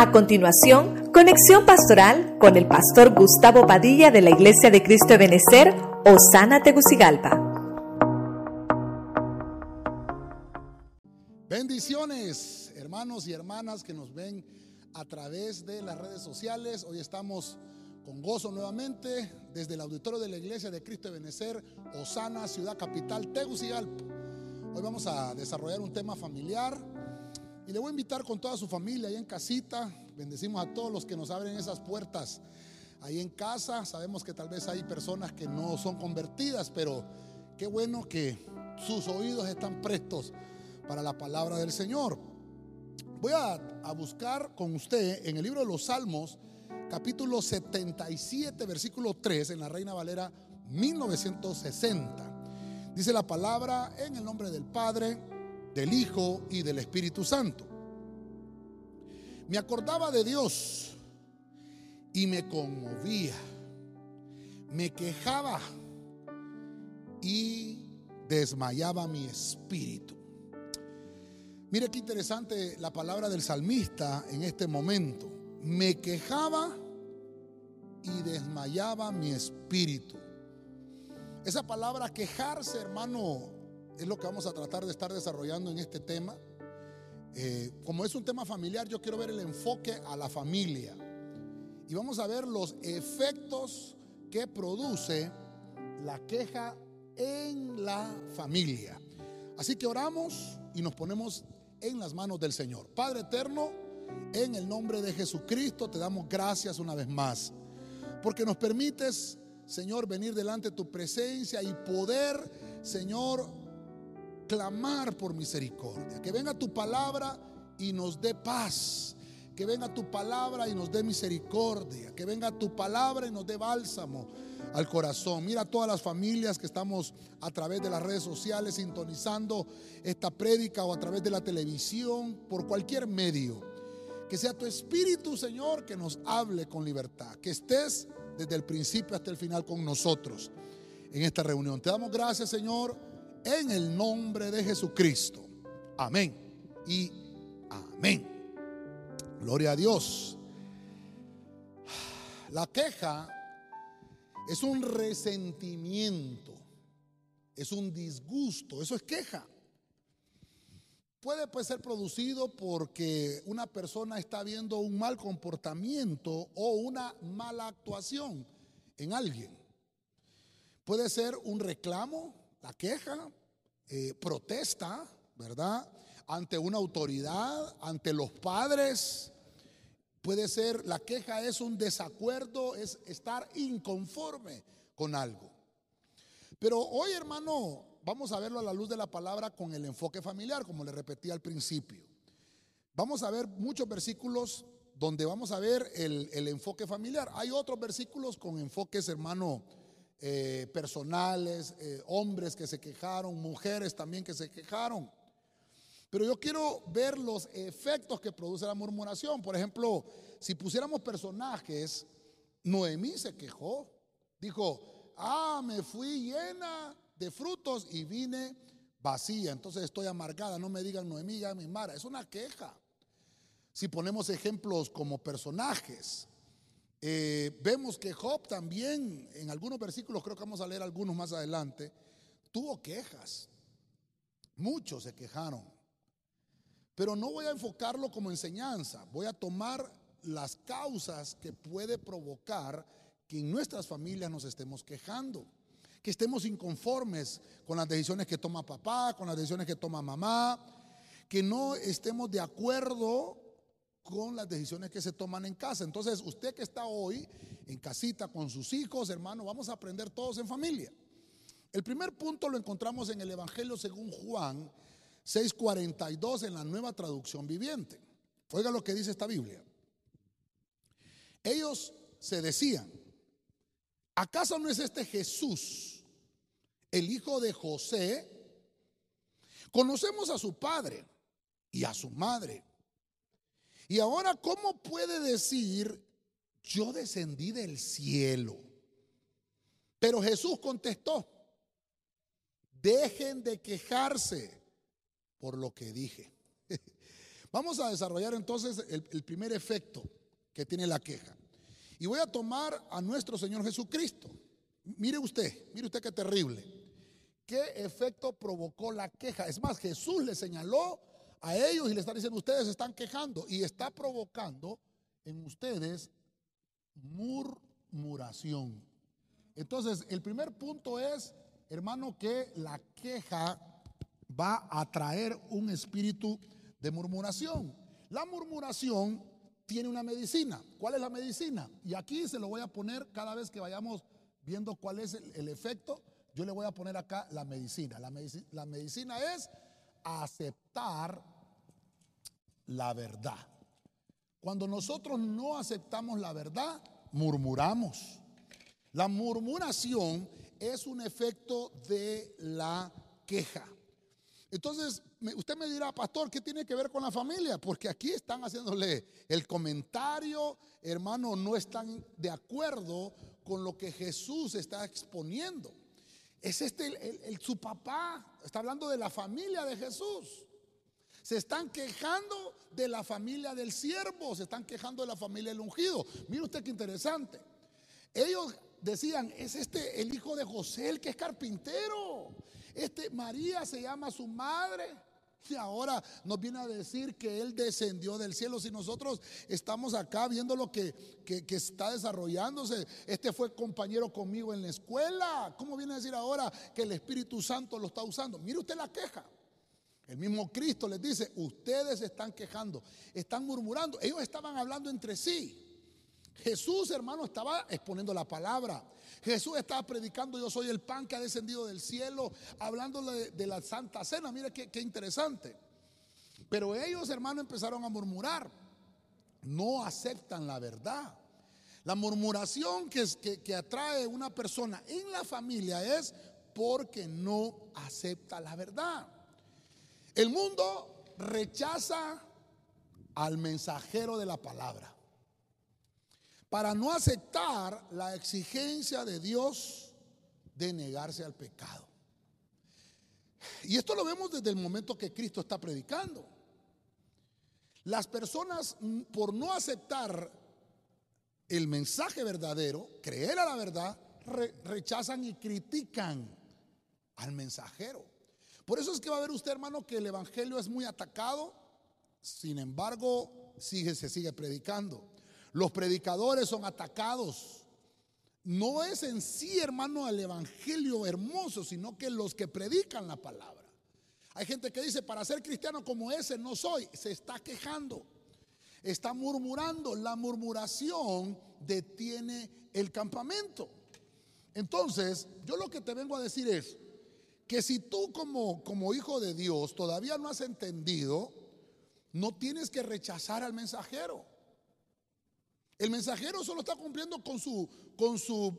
A continuación, conexión pastoral con el pastor Gustavo Padilla de la Iglesia de Cristo de Benecer, Osana Tegucigalpa. Bendiciones, hermanos y hermanas que nos ven a través de las redes sociales. Hoy estamos con gozo nuevamente desde el auditorio de la Iglesia de Cristo de Benecer, Osana, ciudad capital, Tegucigalpa. Hoy vamos a desarrollar un tema familiar y le voy a invitar con toda su familia ahí en casita. Bendecimos a todos los que nos abren esas puertas ahí en casa. Sabemos que tal vez hay personas que no son convertidas, pero qué bueno que sus oídos están prestos para la palabra del Señor. Voy a, a buscar con usted en el libro de los Salmos, capítulo 77, versículo 3, en la Reina Valera 1960. Dice la palabra en el nombre del Padre, del Hijo y del Espíritu Santo. Me acordaba de Dios y me conmovía, me quejaba y desmayaba mi espíritu. Mire qué interesante la palabra del salmista en este momento. Me quejaba y desmayaba mi espíritu. Esa palabra quejarse, hermano, es lo que vamos a tratar de estar desarrollando en este tema. Eh, como es un tema familiar, yo quiero ver el enfoque a la familia. Y vamos a ver los efectos que produce la queja en la familia. Así que oramos y nos ponemos en las manos del Señor. Padre eterno, en el nombre de Jesucristo te damos gracias una vez más. Porque nos permites, Señor, venir delante de tu presencia y poder, Señor, clamar por misericordia. Que venga tu palabra y nos dé paz. Que venga tu palabra y nos dé misericordia. Que venga tu palabra y nos dé bálsamo al corazón. Mira a todas las familias que estamos a través de las redes sociales sintonizando esta prédica o a través de la televisión, por cualquier medio. Que sea tu espíritu, Señor, que nos hable con libertad. Que estés desde el principio hasta el final con nosotros en esta reunión. Te damos gracias, Señor en el nombre de Jesucristo. Amén y amén. Gloria a Dios. La queja es un resentimiento, es un disgusto, eso es queja. Puede pues, ser producido porque una persona está viendo un mal comportamiento o una mala actuación en alguien. Puede ser un reclamo, la queja, eh, protesta, ¿verdad? Ante una autoridad, ante los padres. Puede ser, la queja es un desacuerdo, es estar inconforme con algo. Pero hoy, hermano, vamos a verlo a la luz de la palabra con el enfoque familiar, como le repetí al principio. Vamos a ver muchos versículos donde vamos a ver el, el enfoque familiar. Hay otros versículos con enfoques, hermano, eh, personales, eh, hombres que se quejaron, mujeres también que se quejaron. Pero yo quiero ver los efectos que produce la murmuración. Por ejemplo, si pusiéramos personajes, Noemí se quejó. Dijo, ah, me fui llena de frutos y vine vacía. Entonces estoy amargada. No me digan Noemí, ya mi Mara. Es una queja. Si ponemos ejemplos como personajes, eh, vemos que Job también, en algunos versículos, creo que vamos a leer algunos más adelante, tuvo quejas. Muchos se quejaron. Pero no voy a enfocarlo como enseñanza, voy a tomar las causas que puede provocar que en nuestras familias nos estemos quejando, que estemos inconformes con las decisiones que toma papá, con las decisiones que toma mamá, que no estemos de acuerdo con las decisiones que se toman en casa. Entonces, usted que está hoy en casita con sus hijos, hermano, vamos a aprender todos en familia. El primer punto lo encontramos en el Evangelio según Juan 6:42 en la nueva traducción viviente. Oiga lo que dice esta Biblia. Ellos se decían, ¿acaso no es este Jesús, el hijo de José? Conocemos a su padre y a su madre. Y ahora, ¿cómo puede decir, yo descendí del cielo? Pero Jesús contestó, dejen de quejarse por lo que dije. Vamos a desarrollar entonces el, primer efecto que tiene la queja. Y voy a tomar a nuestro Señor Jesucristo. Mire usted, mire usted qué terrible. ¿Qué efecto provocó la queja? Es más, Jesús le señaló a ellos y le está diciendo, ustedes están quejando y está provocando en ustedes murmuración. Entonces, el primer punto es, hermano, que la queja va a traer un espíritu de murmuración. La murmuración tiene una medicina. ¿Cuál es la medicina? Y aquí se lo voy a poner cada vez que vayamos viendo cuál es el, efecto. Yo le voy a poner acá la medicina. La, medicina. la medicina es aceptar la verdad. Cuando nosotros no aceptamos la verdad, murmuramos. La murmuración es un efecto de la queja. Entonces, usted me dirá, pastor, ¿qué tiene que ver con la familia? Porque aquí están haciéndole el comentario, hermano, no están de acuerdo con lo que Jesús está exponiendo. Es este el, su papá, está hablando de la familia de Jesús. Se están quejando de la familia del siervo, se están quejando de la familia del ungido. Mire usted qué interesante. Ellos decían, es este el hijo de José, el que es carpintero. Este María se llama su madre. Y ahora nos viene a decir que Él descendió del cielo. Si nosotros estamos acá viendo lo que, que, está desarrollándose, este fue compañero conmigo en la escuela. ¿Cómo viene a decir ahora que el Espíritu Santo lo está usando? Mire usted la queja. El mismo Cristo les dice, ustedes están quejando, están murmurando. Ellos estaban hablando entre sí. Jesús, hermano, estaba exponiendo la palabra. Jesús estaba predicando, yo soy el pan que ha descendido del cielo, hablando de, la Santa Cena. Mire qué, interesante. Pero ellos, hermano, empezaron a murmurar. No aceptan la verdad. La murmuración que, que, que atrae una persona en la familia es porque no acepta la verdad. El mundo rechaza al mensajero de la palabra para no aceptar la exigencia de Dios de negarse al pecado. Y esto lo vemos desde el momento que Cristo está predicando. Las personas, por no aceptar el mensaje verdadero, creer a la verdad, rechazan y critican al mensajero. Por eso es que va a ver usted, hermano, que el Evangelio es muy atacado, sin embargo, sigue, se sigue predicando. Los predicadores son atacados. No es en sí, hermano, el evangelio hermoso, sino que los que predican la palabra. Hay gente que dice, para ser cristiano como ese no soy. Se está quejando. Está murmurando. La murmuración detiene el campamento. Entonces, yo lo que te vengo a decir es que si tú como, como hijo de Dios todavía no has entendido, no tienes que rechazar al mensajero. El mensajero solo está cumpliendo con su, con su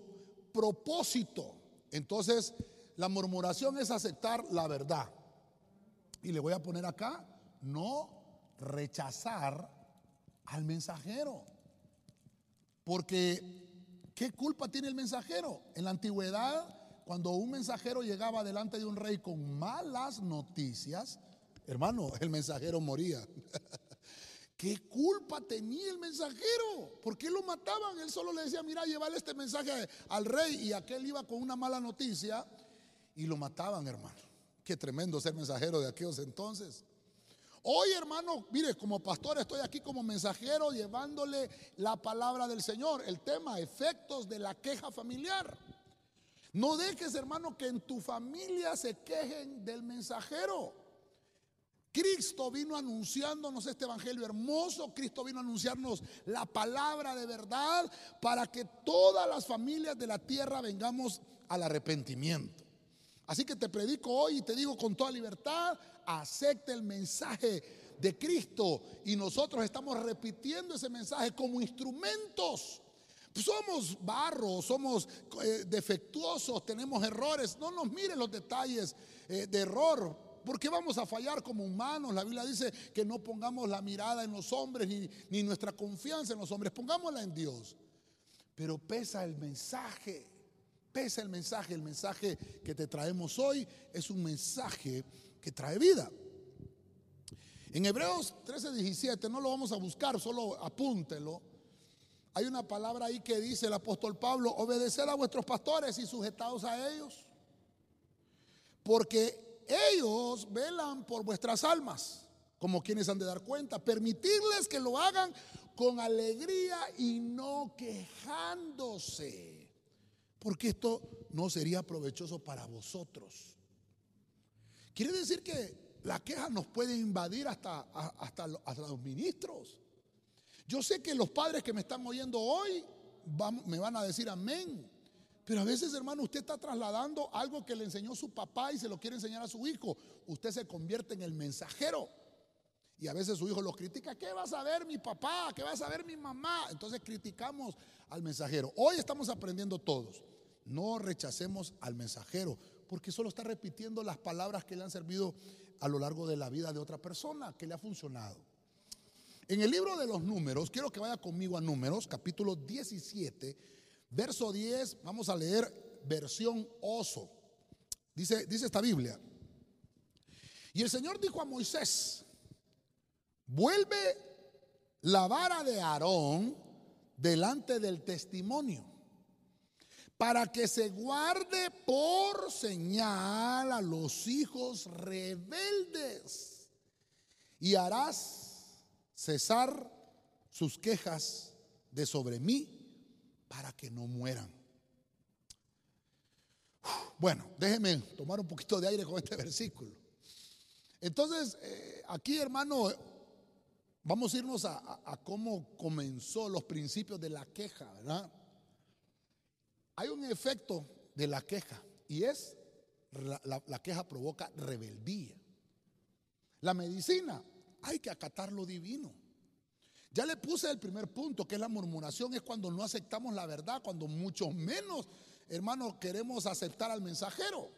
propósito. Entonces, la murmuración es aceptar la verdad. Y le voy a poner acá, no rechazar al mensajero. Porque, ¿qué culpa tiene el mensajero? En la antigüedad, cuando un mensajero llegaba delante de un rey con malas noticias, hermano, el mensajero moría. ¿Qué culpa tenía el mensajero? ¿Por qué lo mataban? Él solo le decía, mira, llévale este mensaje al rey y aquel iba con una mala noticia y lo mataban, hermano. Qué tremendo ser mensajero de aquellos entonces. Hoy, hermano, mire, como pastor estoy aquí como mensajero llevándole la palabra del Señor. El tema, efectos de la queja familiar. No dejes, hermano, que en tu familia se quejen del mensajero. Cristo vino anunciándonos este evangelio hermoso, Cristo vino a anunciarnos la palabra de verdad para que todas las familias de la tierra vengamos al arrepentimiento. Así que te predico hoy y te digo con toda libertad, acepte el mensaje de Cristo y nosotros estamos repitiendo ese mensaje como instrumentos. Somos barro, somos eh, defectuosos, tenemos errores. No nos miren los detalles eh, de error ¿Por qué vamos a fallar como humanos? La Biblia dice que no pongamos la mirada en los hombres ni, nuestra confianza en los hombres, pongámosla en Dios. Pero pesa el mensaje, pesa el mensaje. El mensaje que te traemos hoy es un mensaje que trae vida. En Hebreos 13, 17, no lo vamos a buscar, solo apúntelo. Hay una palabra ahí que dice el apóstol Pablo, obedecer a vuestros pastores y sujetados a ellos. Porque ellos velan por vuestras almas, como quienes han de dar cuenta. Permitirles que lo hagan con alegría y no quejándose. Porque esto no sería provechoso para vosotros. Quiere decir que la queja nos puede invadir hasta, hasta, los ministros. Yo sé que los padres que me están oyendo hoy me van a decir amén. Pero a veces, hermano, usted está trasladando algo que le enseñó su papá y se lo quiere enseñar a su hijo. Usted se convierte en el mensajero. Y a veces su hijo lo critica. ¿Qué va a saber mi papá? ¿Qué va a saber mi mamá? Entonces criticamos al mensajero. Hoy estamos aprendiendo todos. No rechacemos al mensajero porque solo está repitiendo las palabras que le han servido a lo largo de la vida de otra persona, que le ha funcionado. En el libro de los números, quiero que vaya conmigo a números, capítulo 17, verso 10, vamos a leer versión oso. Dice, dice esta Biblia. Y el Señor dijo a Moisés, vuelve la vara de Aarón delante del testimonio para que se guarde por señal a los hijos rebeldes y harás cesar sus quejas de sobre mí para que no mueran. Bueno, déjeme tomar un poquito de aire con este versículo. Entonces, eh, aquí hermano, vamos a irnos a cómo comenzó los principios de la queja, ¿verdad? Hay un efecto de la queja y es la, queja provoca rebeldía. La medicina, hay que acatar lo divino. Ya le puse el primer punto, que es la murmuración, es cuando no aceptamos la verdad, cuando mucho menos, hermano, queremos aceptar al mensajero.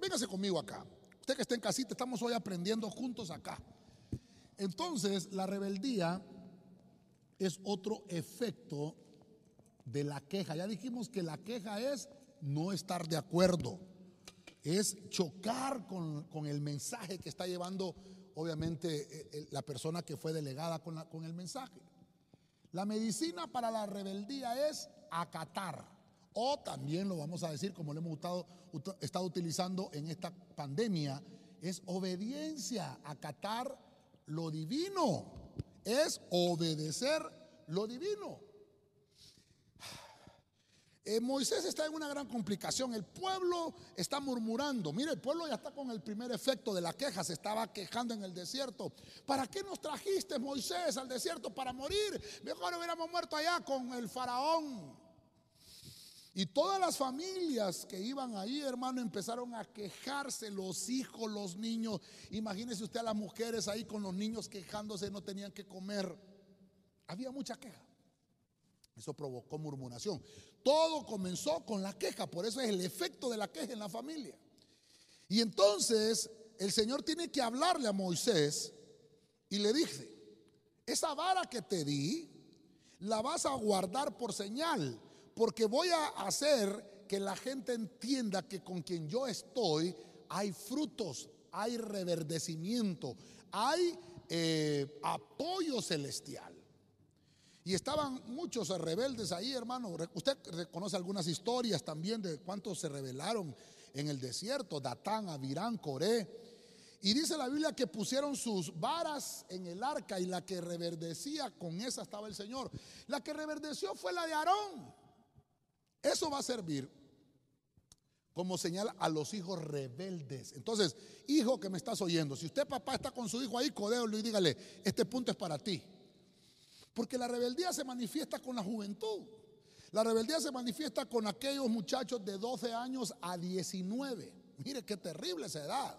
Véngase conmigo acá. Usted que está en casita, estamos hoy aprendiendo juntos acá. Entonces, la rebeldía es otro efecto de la queja. Ya dijimos que la queja es no estar de acuerdo, es chocar con, el mensaje que está llevando, obviamente, e, la persona que fue delegada con, la, con el mensaje. La medicina para la rebeldía es acatar. O también lo vamos a decir, como lo hemos estado, estado utilizando en esta pandemia, es obediencia, acatar lo divino. Es obedecer lo divino. Eh, Moisés está en una gran complicación. El pueblo está murmurando. Mire, el pueblo ya está con el primer efecto de la queja. Se estaba quejando en el desierto. ¿Para qué nos trajiste, Moisés, al desierto para morir? Mejor hubiéramos muerto allá con el faraón. Y todas las familias que iban ahí, hermano, empezaron a quejarse, los hijos, los niños. Imagínese usted a las mujeres ahí con los niños quejándose, no tenían que comer. Había mucha queja. Eso provocó murmuración. Todo comenzó con la queja, por eso es el efecto de la queja en la familia. Y entonces el Señor tiene que hablarle a Moisés y le dice, esa vara que te di, la vas a guardar por señal, porque voy a hacer que la gente entienda que con quien yo estoy hay frutos, hay reverdecimiento, hay eh, apoyo celestial. Y estaban muchos rebeldes ahí, hermano. Usted reconoce algunas historias también de cuántos se rebelaron en el desierto, Datán, Avirán, Coré. Y dice la Biblia que pusieron sus varas en el arca y la que reverdecía, con esa estaba el Señor. La que reverdeció fue la de Aarón. Eso va a servir como señal a los hijos rebeldes. Entonces, hijo que me estás oyendo, si usted papá está con su hijo ahí, codéolo y dígale, este punto es para ti. Porque la rebeldía se manifiesta con la juventud. La rebeldía se manifiesta con aquellos muchachos de 12 años a 19. Mire qué terrible esa edad.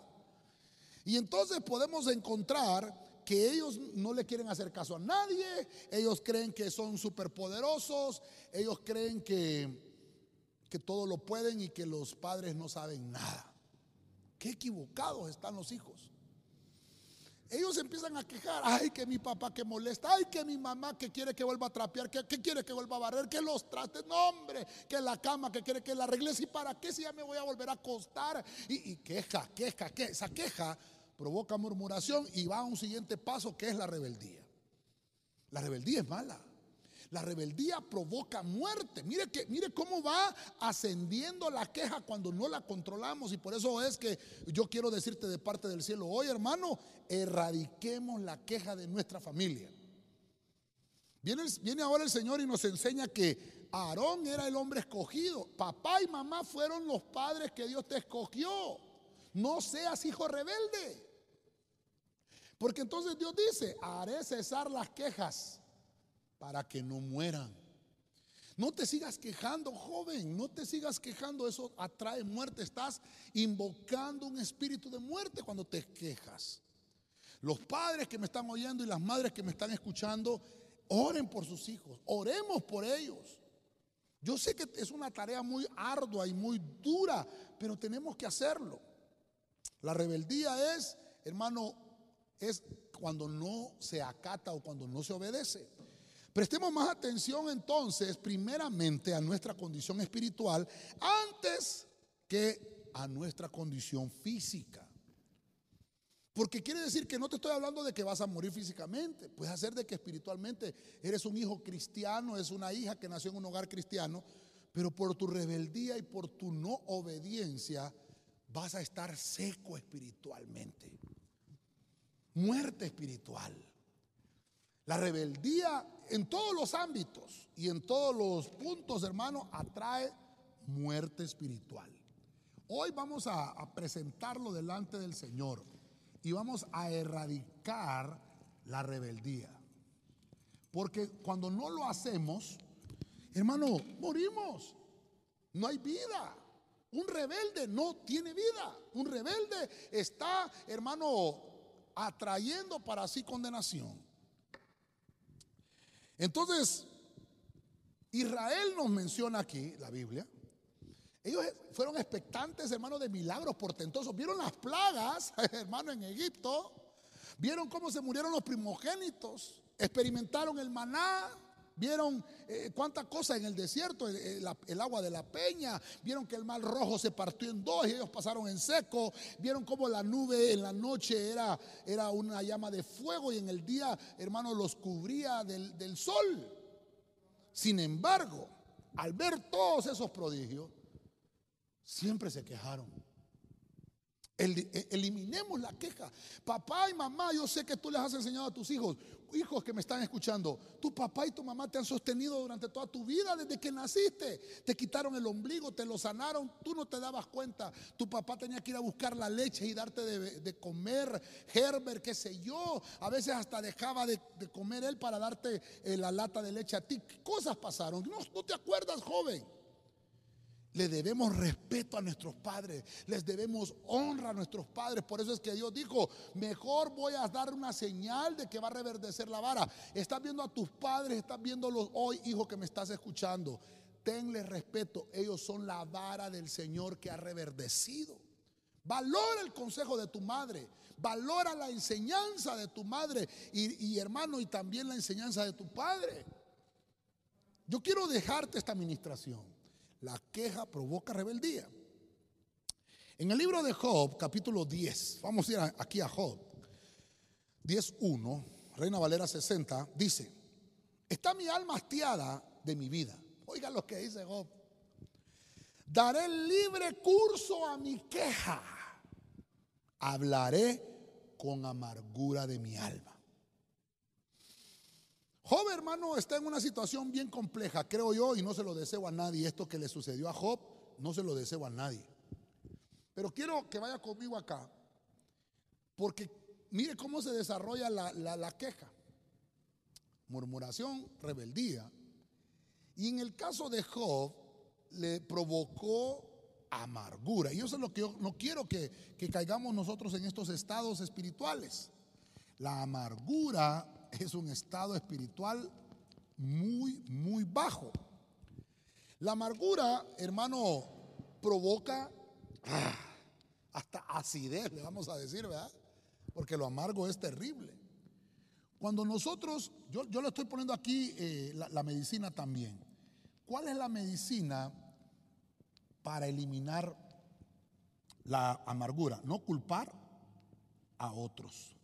Y entonces podemos encontrar que ellos no le quieren hacer caso a nadie, ellos creen que son superpoderosos, ellos creen que, que todo lo pueden y que los padres no saben nada. Qué equivocados están los hijos ellos empiezan a quejar, ay que mi papá que molesta, ay que mi mamá que quiere que vuelva a trapear, que, quiere que vuelva a barrer, que los trastes, no hombre, que la cama, que quiere que la arregle, y para qué si ya me voy a volver a acostar. Y, y queja, queja, queja, esa queja provoca murmuración y va a un siguiente paso que es la rebeldía. La rebeldía es mala. La rebeldía provoca muerte. Mire, que, mire cómo va ascendiendo la queja cuando no la controlamos. Y por eso es que yo quiero decirte de parte del cielo, hoy hermano, erradiquemos la queja de nuestra familia. Viene, ahora el Señor y nos enseña que Aarón era el hombre escogido. Papá y mamá fueron los padres que Dios te escogió. No seas hijo rebelde. Porque entonces Dios dice, haré cesar las quejas para que no mueran. No te sigas quejando, joven, no te sigas quejando, eso atrae muerte. Estás invocando un espíritu de muerte cuando te quejas. Los padres que me están oyendo y las madres que me están escuchando, oren por sus hijos, oremos por ellos. Yo sé que es una tarea muy ardua y muy dura, pero tenemos que hacerlo. La rebeldía es, hermano, es cuando no se acata o cuando no se obedece. Prestemos más atención entonces, primeramente, a nuestra condición espiritual antes que a nuestra condición física. Porque quiere decir que no te estoy hablando de que vas a morir físicamente. Puede ser de que espiritualmente eres un hijo cristiano, es una hija que nació en un hogar cristiano, pero por tu rebeldía y por tu no obediencia vas a estar seco espiritualmente. Muerte espiritual. La rebeldía en todos los ámbitos y en todos los puntos, hermano, atrae muerte espiritual. Hoy vamos a, a presentarlo delante del Señor y vamos a erradicar la rebeldía. Porque cuando no lo hacemos, hermano, morimos. No hay vida. Un rebelde no tiene vida. Un rebelde está, hermano, atrayendo para sí condenación. Entonces, Israel nos menciona aquí, la Biblia, ellos fueron expectantes, hermanos, de milagros portentosos. Vieron las plagas, hermano, en Egipto. Vieron cómo se murieron los primogénitos. Experimentaron el maná. Vieron eh, cuántas cosas en el desierto, el, el, agua de la peña. Vieron que el mar rojo se partió en dos y ellos pasaron en seco. Vieron cómo la nube en la noche era, era una llama de fuego y en el día, hermano, los cubría del, del sol. Sin embargo, al ver todos esos prodigios, Siempre se quejaron. E, eliminemos la queja. Papá y mamá, yo sé que tú les has enseñado a tus hijos, hijos que me están escuchando, tu papá y tu mamá te han sostenido durante toda tu vida desde que naciste. Te quitaron el ombligo, te lo sanaron, tú no te dabas cuenta. Tu papá tenía que ir a buscar la leche y darte de, comer, Herbert, qué sé yo. A veces hasta dejaba de, comer él para darte eh, la lata de leche a ti. ¿Qué cosas pasaron? No, no te acuerdas, joven. Le debemos respeto a nuestros padres, les debemos honra a nuestros padres. Por eso es que Dios dijo, mejor voy a dar una señal de que va a reverdecer la vara. Estás viendo a tus padres, estás viéndolos hoy, hijo que me estás escuchando. Tenle respeto, ellos son la vara del Señor que ha reverdecido. Valora el consejo de tu madre, valora la enseñanza de tu madre y, y hermano y también la enseñanza de tu padre. Yo quiero dejarte esta administración. La queja provoca rebeldía. En el libro de Job, capítulo 10, vamos a ir aquí a Job, 10.1, Reina Valera 60, dice, está mi alma hastiada de mi vida. Oiga lo que dice Job. Daré libre curso a mi queja. Hablaré con amargura de mi alma. Job, hermano, está en una situación bien compleja, creo yo, y no se lo deseo a nadie. Esto que le sucedió a Job, no se lo deseo a nadie. Pero quiero que vaya conmigo acá, porque mire cómo se desarrolla la, queja. Murmuración, rebeldía. Y en el caso de Job, le provocó amargura. Y eso es lo que yo no quiero que, que caigamos nosotros en estos estados espirituales. La amargura es un estado espiritual muy, muy bajo. La amargura, hermano, provoca ah, hasta acidez, le vamos a decir, ¿verdad? Porque lo amargo es terrible. Cuando nosotros, yo, yo le estoy poniendo aquí eh, la, la medicina también. ¿Cuál es la medicina para eliminar la amargura? No culpar a otros.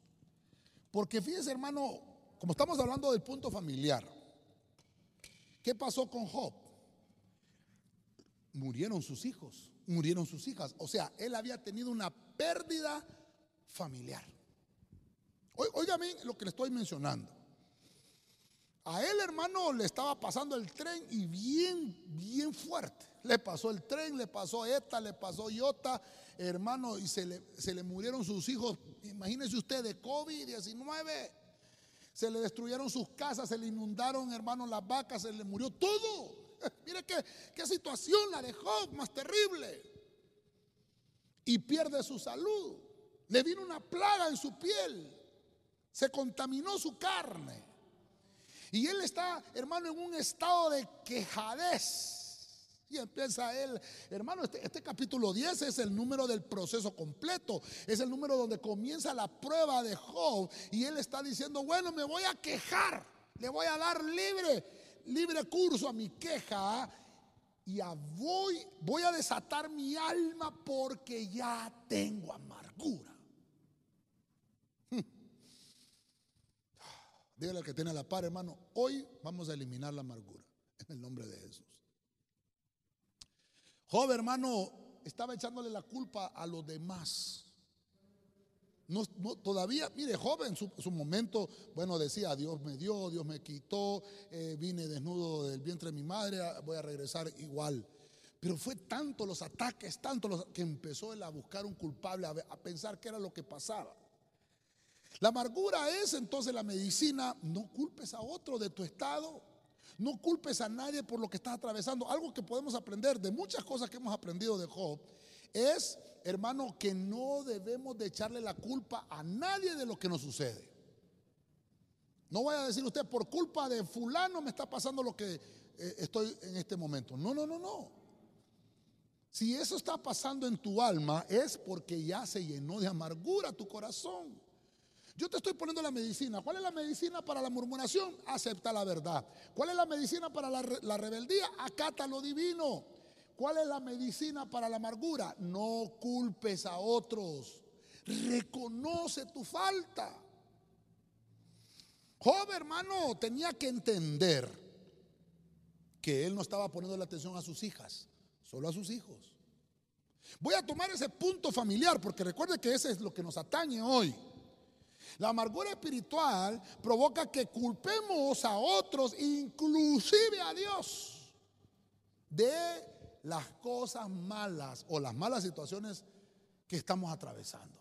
Porque fíjese, hermano, como estamos hablando del punto familiar, ¿qué pasó con Job? Murieron sus hijos, murieron sus hijas. O sea, él había tenido una pérdida familiar. Óigame lo que le estoy mencionando. A él, hermano, le estaba pasando el tren y bien, bien fuerte. Le pasó el tren, le pasó esta, le pasó Iota, hermano, y se le, se le murieron sus hijos. Imagínese usted de COVID-19. Se le destruyeron sus casas, se le inundaron, hermano, las vacas, se le murió todo. Mire qué, qué situación la dejó más terrible. Y pierde su salud. Le vino una plaga en su piel. Se contaminó su carne. Y él está, hermano, en un estado de quejadez. Y empieza él, hermano, este, este, capítulo 10 es el número del proceso completo. Es el número donde comienza la prueba de Job. Y él está diciendo, bueno, me voy a quejar. Le voy a dar libre, libre curso a mi queja. Y voy, voy a desatar mi alma porque ya tengo amargura. Dígale al que tiene la par, hermano, hoy vamos a eliminar la amargura en el nombre de Jesús. Joven, hermano, estaba echándole la culpa a los demás. No, todavía, mire, joven, su, su, momento, bueno, decía, Dios me dio, Dios me quitó, eh, vine desnudo del vientre de mi madre, voy a regresar igual. Pero fue tanto los ataques, tanto los que empezó él a buscar un culpable, a pensar qué era lo que pasaba. La amargura es entonces la medicina, no culpes a otro de tu estado, no culpes a nadie por lo que estás atravesando. Algo que podemos aprender de muchas cosas que hemos aprendido de Job es, hermano, que no debemos de echarle la culpa a nadie de lo que nos sucede. No vaya a decir usted, por culpa de fulano me está pasando lo que eh, estoy en este momento. No, no, no, no. Si eso está pasando en tu alma es porque ya se llenó de amargura tu corazón. Yo te estoy poniendo la medicina. ¿Cuál es la medicina para la murmuración? Acepta la verdad. ¿Cuál es la medicina para la, rebeldía? Acata lo divino. ¿Cuál es la medicina para la amargura? No culpes a otros. Reconoce tu falta. Joven hermano tenía que entender que él no estaba poniendo la atención a sus hijas, solo a sus hijos. Voy a tomar ese punto familiar porque recuerde que ese es lo que nos atañe hoy. La amargura espiritual provoca que culpemos a otros, inclusive a Dios, de las cosas malas o las malas situaciones que estamos atravesando.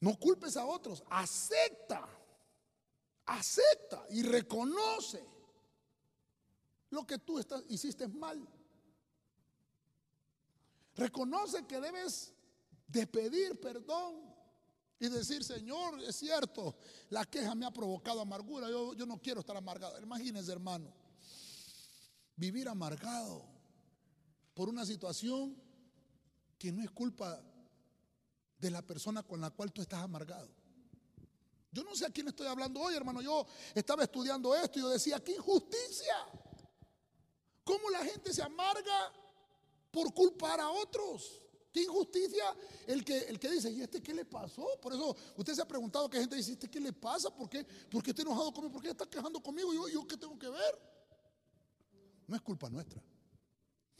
No culpes a otros, acepta, acepta y reconoce lo que tú hiciste mal. Reconoce que debes de pedir perdón y decir, Señor, es cierto, la queja me ha provocado amargura, yo, yo no quiero estar amargado. Imagínense, hermano, vivir amargado por una situación que no es culpa de la persona con la cual tú estás amargado. Yo no sé a quién estoy hablando hoy, hermano. Yo estaba estudiando esto y yo decía, qué injusticia. ¿Cómo la gente se amarga por culpar a otros? Qué injusticia el que, el que dice, ¿y este qué le pasó? Por eso usted se ha preguntado que gente dice, ¿este qué le pasa? ¿Por qué, ¿Por qué está enojado conmigo? ¿Por qué está quejando conmigo? ¿Yo, ¿Yo qué tengo que ver? No es culpa nuestra.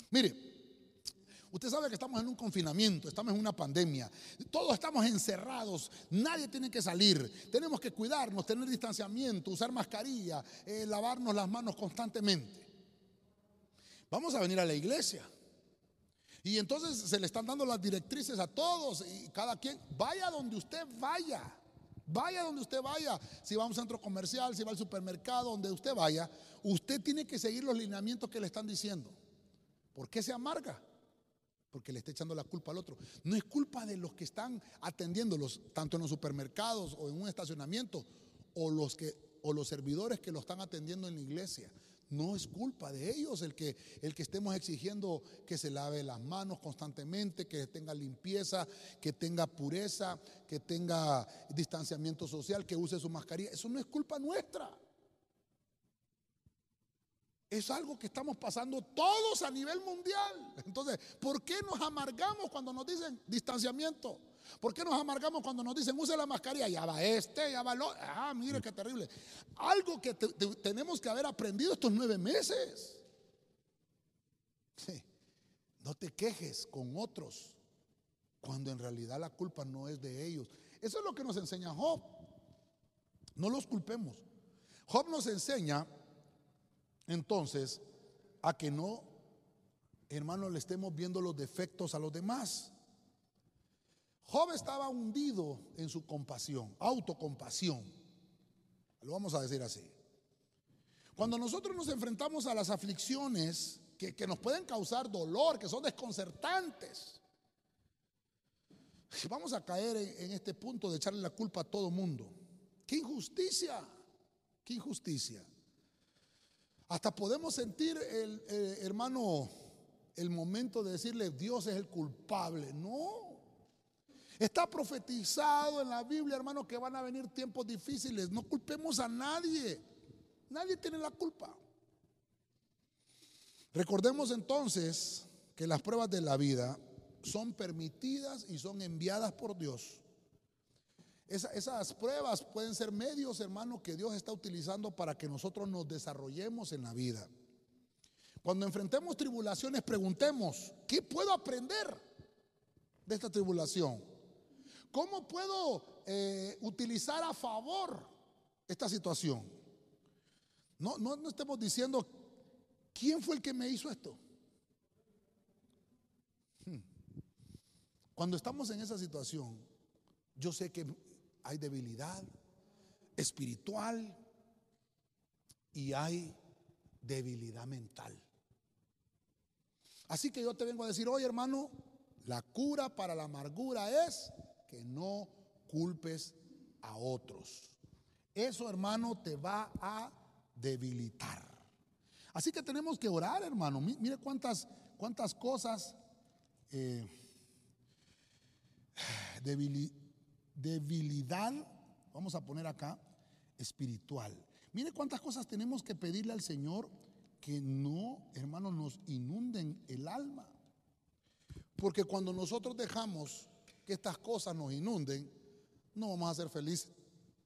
Mire, usted sabe que estamos en un confinamiento, estamos en una pandemia, todos estamos encerrados, nadie tiene que salir, tenemos que cuidarnos, tener distanciamiento, usar mascarilla, eh, lavarnos las manos constantemente. Vamos a venir a la iglesia. Y entonces se le están dando las directrices a todos y cada quien, vaya donde usted vaya, vaya donde usted vaya, si va a un centro comercial, si va al supermercado, donde usted vaya, usted tiene que seguir los lineamientos que le están diciendo. ¿Por qué se amarga? Porque le está echando la culpa al otro. No es culpa de los que están atendiéndolos, tanto en los supermercados o en un estacionamiento, o los, que, o los servidores que lo están atendiendo en la iglesia. No es culpa de ellos el que, el que estemos exigiendo que se lave las manos constantemente, que tenga limpieza, que tenga pureza, que tenga distanciamiento social, que use su mascarilla. Eso no es culpa nuestra. Es algo que estamos pasando todos a nivel mundial. Entonces, ¿por qué nos amargamos cuando nos dicen distanciamiento? ¿Por qué nos amargamos cuando nos dicen use la mascarilla? Ya va este, ya va lo. Ah, mire qué terrible. Algo que tenemos que haber aprendido estos nueve meses. No te quejes con otros cuando en realidad la culpa no es de ellos. Eso es lo que nos enseña Job. No los culpemos. Job nos enseña entonces a que no, hermano, le estemos viendo los defectos a los demás. Job estaba hundido en su compasión, autocompasión. Lo vamos a decir así. Cuando nosotros nos enfrentamos a las aflicciones que, nos pueden causar dolor, que son desconcertantes, vamos a caer en, este punto de echarle la culpa a todo mundo. ¡Qué injusticia! ¡Qué injusticia! Hasta podemos sentir, el, eh, hermano, el momento de decirle Dios es el culpable. No. Está profetizado en la Biblia, hermano, que van a venir tiempos difíciles. No culpemos a nadie. Nadie tiene la culpa. Recordemos entonces que las pruebas de la vida son permitidas y son enviadas por Dios. esas pruebas pueden ser medios, hermano, que Dios está utilizando para que nosotros nos desarrollemos en la vida. Cuando enfrentemos tribulaciones, preguntemos, ¿qué puedo aprender de esta tribulación? ¿Cómo puedo eh, utilizar a favor esta situación? No, no, no estemos diciendo, ¿quién fue el que me hizo esto? Hmm. Cuando estamos en esa situación, yo sé que hay debilidad espiritual y hay debilidad mental. Así que yo te vengo a decir, oye hermano, la cura para la amargura es que no culpes a otros. Eso, hermano, te va a debilitar. Así que tenemos que orar, hermano. Mire cuántas, cuántas cosas eh, debilidad, vamos a poner acá, espiritual. Mire cuántas cosas tenemos que pedirle al Señor que no, hermano, nos inunden el alma. Porque cuando nosotros dejamos que estas cosas nos inunden, no vamos a ser felices.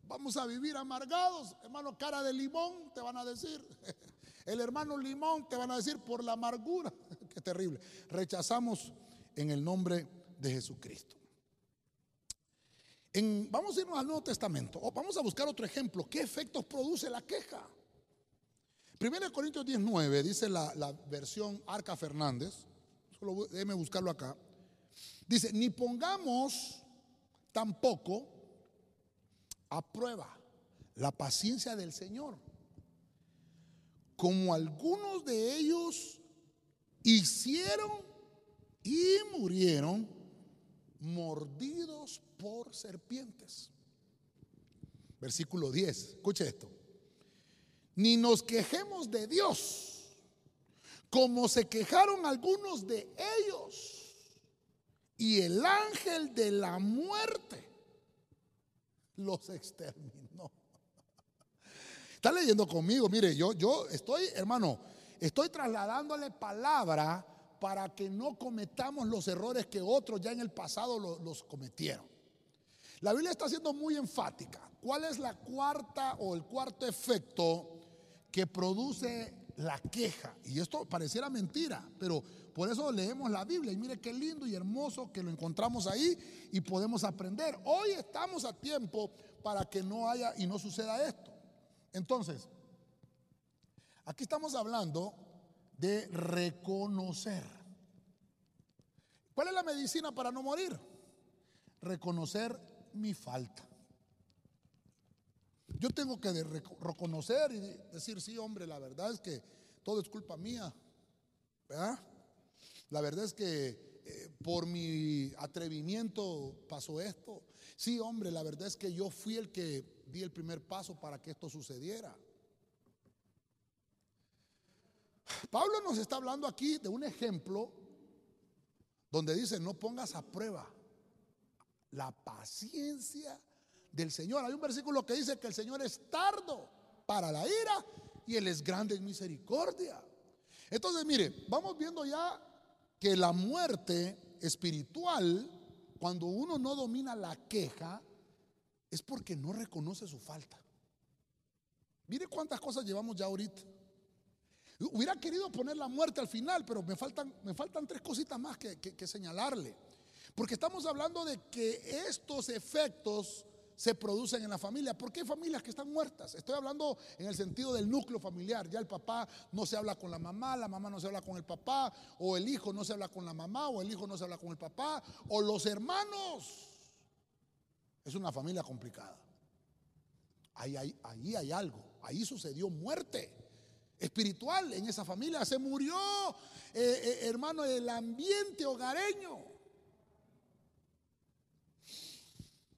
Vamos a vivir amargados, hermano, cara de limón, te van a decir. El hermano limón te van a decir por la amargura. Qué terrible. Rechazamos en el nombre de Jesucristo. vamos a irnos al Nuevo Testamento. vamos a buscar otro ejemplo. ¿Qué efectos produce la queja? 1 Corintios 19 dice la, la versión Arca Fernández. Solo déjeme buscarlo acá. Dice, ni pongamos tampoco a prueba la paciencia del Señor, como algunos de ellos hicieron y murieron mordidos por serpientes. Versículo 10, escuche esto. Ni nos quejemos de Dios, como se quejaron algunos de ellos y el ángel de la muerte los exterminó. Está leyendo conmigo, mire, yo, yo estoy, hermano, estoy trasladándole palabra para que no cometamos los errores que otros ya en el pasado los cometieron. La Biblia está siendo muy enfática. ¿Cuál es la cuarta o el cuarto efecto que produce la queja? Y esto pareciera mentira, pero por eso leemos la Biblia y mire qué lindo y hermoso que lo encontramos ahí y podemos aprender. Hoy estamos a tiempo para que no haya y no suceda esto. Entonces, aquí estamos hablando de reconocer. ¿Cuál es la medicina para no morir? Reconocer mi falta. Yo tengo que reconocer y decir, sí, hombre, la verdad es que todo es culpa mía. ¿Verdad? La verdad es que eh, por mi atrevimiento pasó esto. Sí, hombre, la verdad es que yo fui el que di el primer paso para que esto sucediera. Pablo nos está hablando aquí de un ejemplo donde dice, no pongas a prueba la paciencia del Señor. Hay un versículo que dice que el Señor es tardo para la ira y Él es grande en misericordia. Entonces, mire, vamos viendo ya que la muerte espiritual cuando uno no domina la queja, es porque no reconoce su falta. Mire cuántas cosas llevamos ya ahorita. Hubiera querido poner la muerte al final, pero me faltan, me faltan tres cositas más que señalarle. Porque estamos hablando de que estos efectos se producen en la familia. ¿Por qué familias que están muertas? Estoy hablando en el sentido del núcleo familiar. Ya el papá no se habla con la mamá, la mamá no se habla con el papá, o el hijo no se habla con la mamá, o el hijo no se habla con el papá, o los hermanos. Es una familia complicada. Ahí, ahí, hay algo. Ahí sucedió muerte espiritual en esa familia. Se murió, eh, eh, hermano, el ambiente hogareño.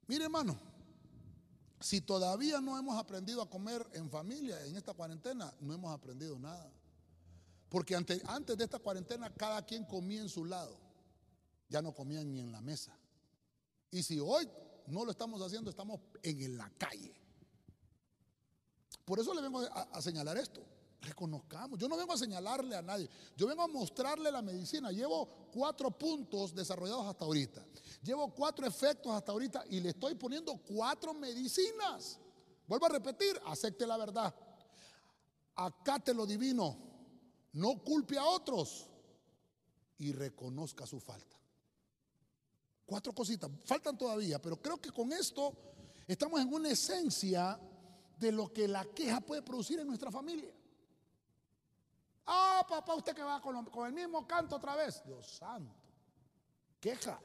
Mire, hermano, si todavía no hemos aprendido a comer en familia en esta cuarentena, no hemos aprendido nada. Porque antes, antes de esta cuarentena cada quien comía en su lado. Ya no comían ni en la mesa. Y si hoy no lo estamos haciendo, estamos en la calle. Por eso le vengo a señalar esto reconozcamos. Yo no vengo a señalarle a nadie, yo vengo a mostrarle la medicina. Llevo cuatro puntos desarrollados hasta ahorita. Llevo cuatro efectos hasta ahorita y le estoy poniendo cuatro medicinas. Vuelvo a repetir, acepte la verdad. Acate lo divino, no culpe a otros y reconozca su falta. Cuatro cositas, faltan todavía, pero creo que con esto estamos en una esencia de lo que la queja puede producir en nuestra familia. Ah, papá, usted que va con, el mismo canto otra vez. Dios santo. Queja.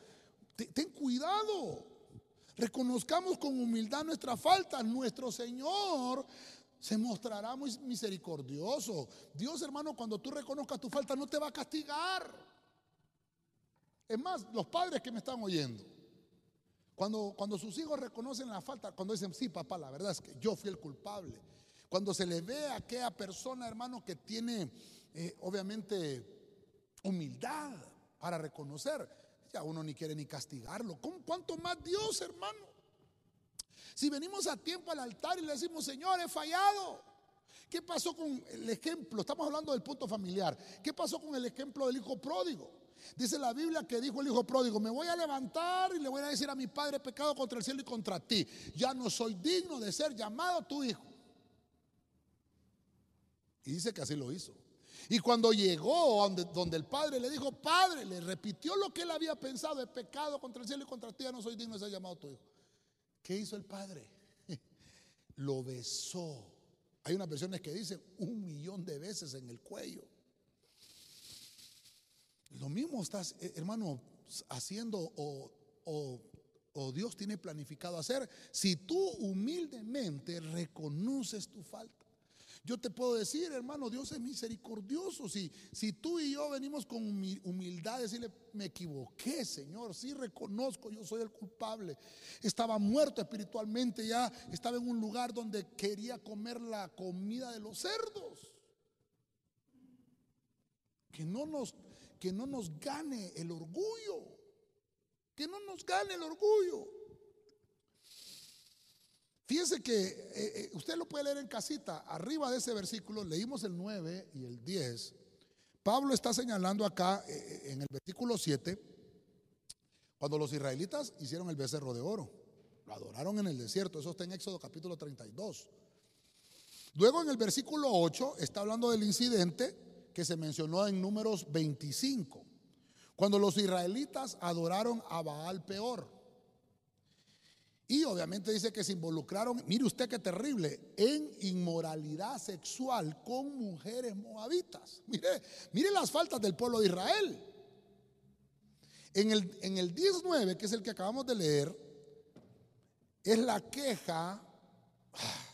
Ten, cuidado. Reconozcamos con humildad nuestra falta. Nuestro Señor se mostrará muy misericordioso. Dios, hermano, cuando tú reconozcas tu falta, no te va a castigar. Es más, los padres que me están oyendo, cuando, cuando sus hijos reconocen la falta, cuando dicen, sí, papá, la verdad es que yo fui el culpable cuando se le ve a aquella persona, hermano, que tiene eh, obviamente humildad para reconocer, ya uno ni quiere ni castigarlo. ¿Cuánto más Dios, hermano? Si venimos a tiempo al altar y le decimos, Señor, he fallado. ¿Qué pasó con el ejemplo? Estamos hablando del punto familiar. ¿Qué pasó con el ejemplo del hijo pródigo? Dice la Biblia que dijo el hijo pródigo, me voy a levantar y le voy a decir a mi padre, pecado contra el cielo y contra ti. Ya no soy digno de ser llamado tu hijo. Y dice que así lo hizo. Y cuando llegó donde, el padre le dijo, padre, le repitió lo que él había pensado, he pecado contra el cielo y contra ti, ya no soy digno de ser llamado tu hijo. ¿Qué hizo el padre? Lo besó. Hay unas versiones que dicen un millón de veces en el cuello. Lo mismo estás, eh, hermano, haciendo o Dios tiene planificado hacer si tú humildemente reconoces tu falta. Yo te puedo decir, hermano, Dios es misericordioso. Si, si tú y yo venimos con humildad, decirle, me equivoqué, Señor, sí reconozco, yo soy el culpable. Estaba muerto espiritualmente, ya estaba en un lugar donde quería comer la comida de los cerdos. Que no nos, que no nos gane el orgullo. Que no nos gane el orgullo. Fíjense que eh, eh, usted lo puede leer en casita, arriba de ese versículo, leímos el 9 y el 10. Pablo está señalando acá eh, en el versículo 7, cuando los israelitas hicieron el becerro de oro, lo adoraron en el desierto, eso está en Éxodo capítulo 32. Luego en el versículo 8 está hablando del incidente que se mencionó en números 25, cuando los israelitas adoraron a Baal peor. Y obviamente dice que se involucraron, mire usted qué terrible, en inmoralidad sexual con mujeres moabitas. Mire, mire las faltas del pueblo de Israel. En el, en el 19, que es el que acabamos de leer, es la queja ah,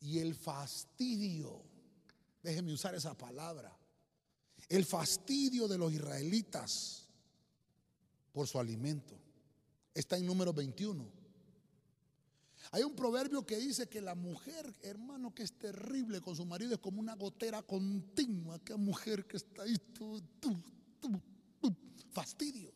y el fastidio. Déjeme usar esa palabra. El fastidio de los israelitas por su alimento. Está en número 21. Hay un proverbio que dice que la mujer, hermano, que es terrible con su marido es como una gotera continua. Aquella mujer que está ahí, fastidio.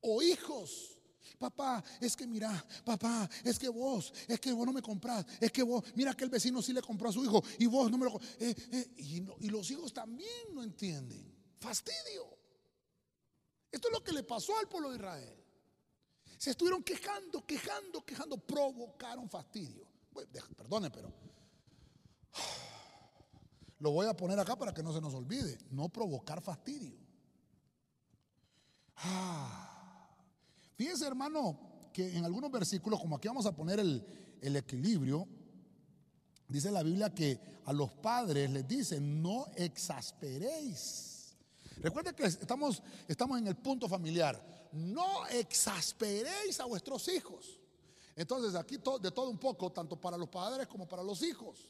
O hijos. Papá, es que mira, papá, es que vos, es que vos no me comprás, es que vos, mira que el vecino sí le compró a su hijo y vos no me lo eh, eh, y, y los hijos también no entienden. Fastidio. Esto es lo que le pasó al pueblo de Israel. Se estuvieron quejando, quejando, quejando, provocaron fastidio. perdone, pero lo voy a poner acá para que no se nos olvide. No provocar fastidio. Ah, fíjese, hermano, que en algunos versículos, como aquí vamos a poner el, el equilibrio, dice la Biblia que a los padres les dice, no exasperéis. Recuerden que estamos, estamos en el punto familiar. No exasperéis a vuestros hijos. Entonces, aquí de todo un poco, tanto para los padres como para los hijos.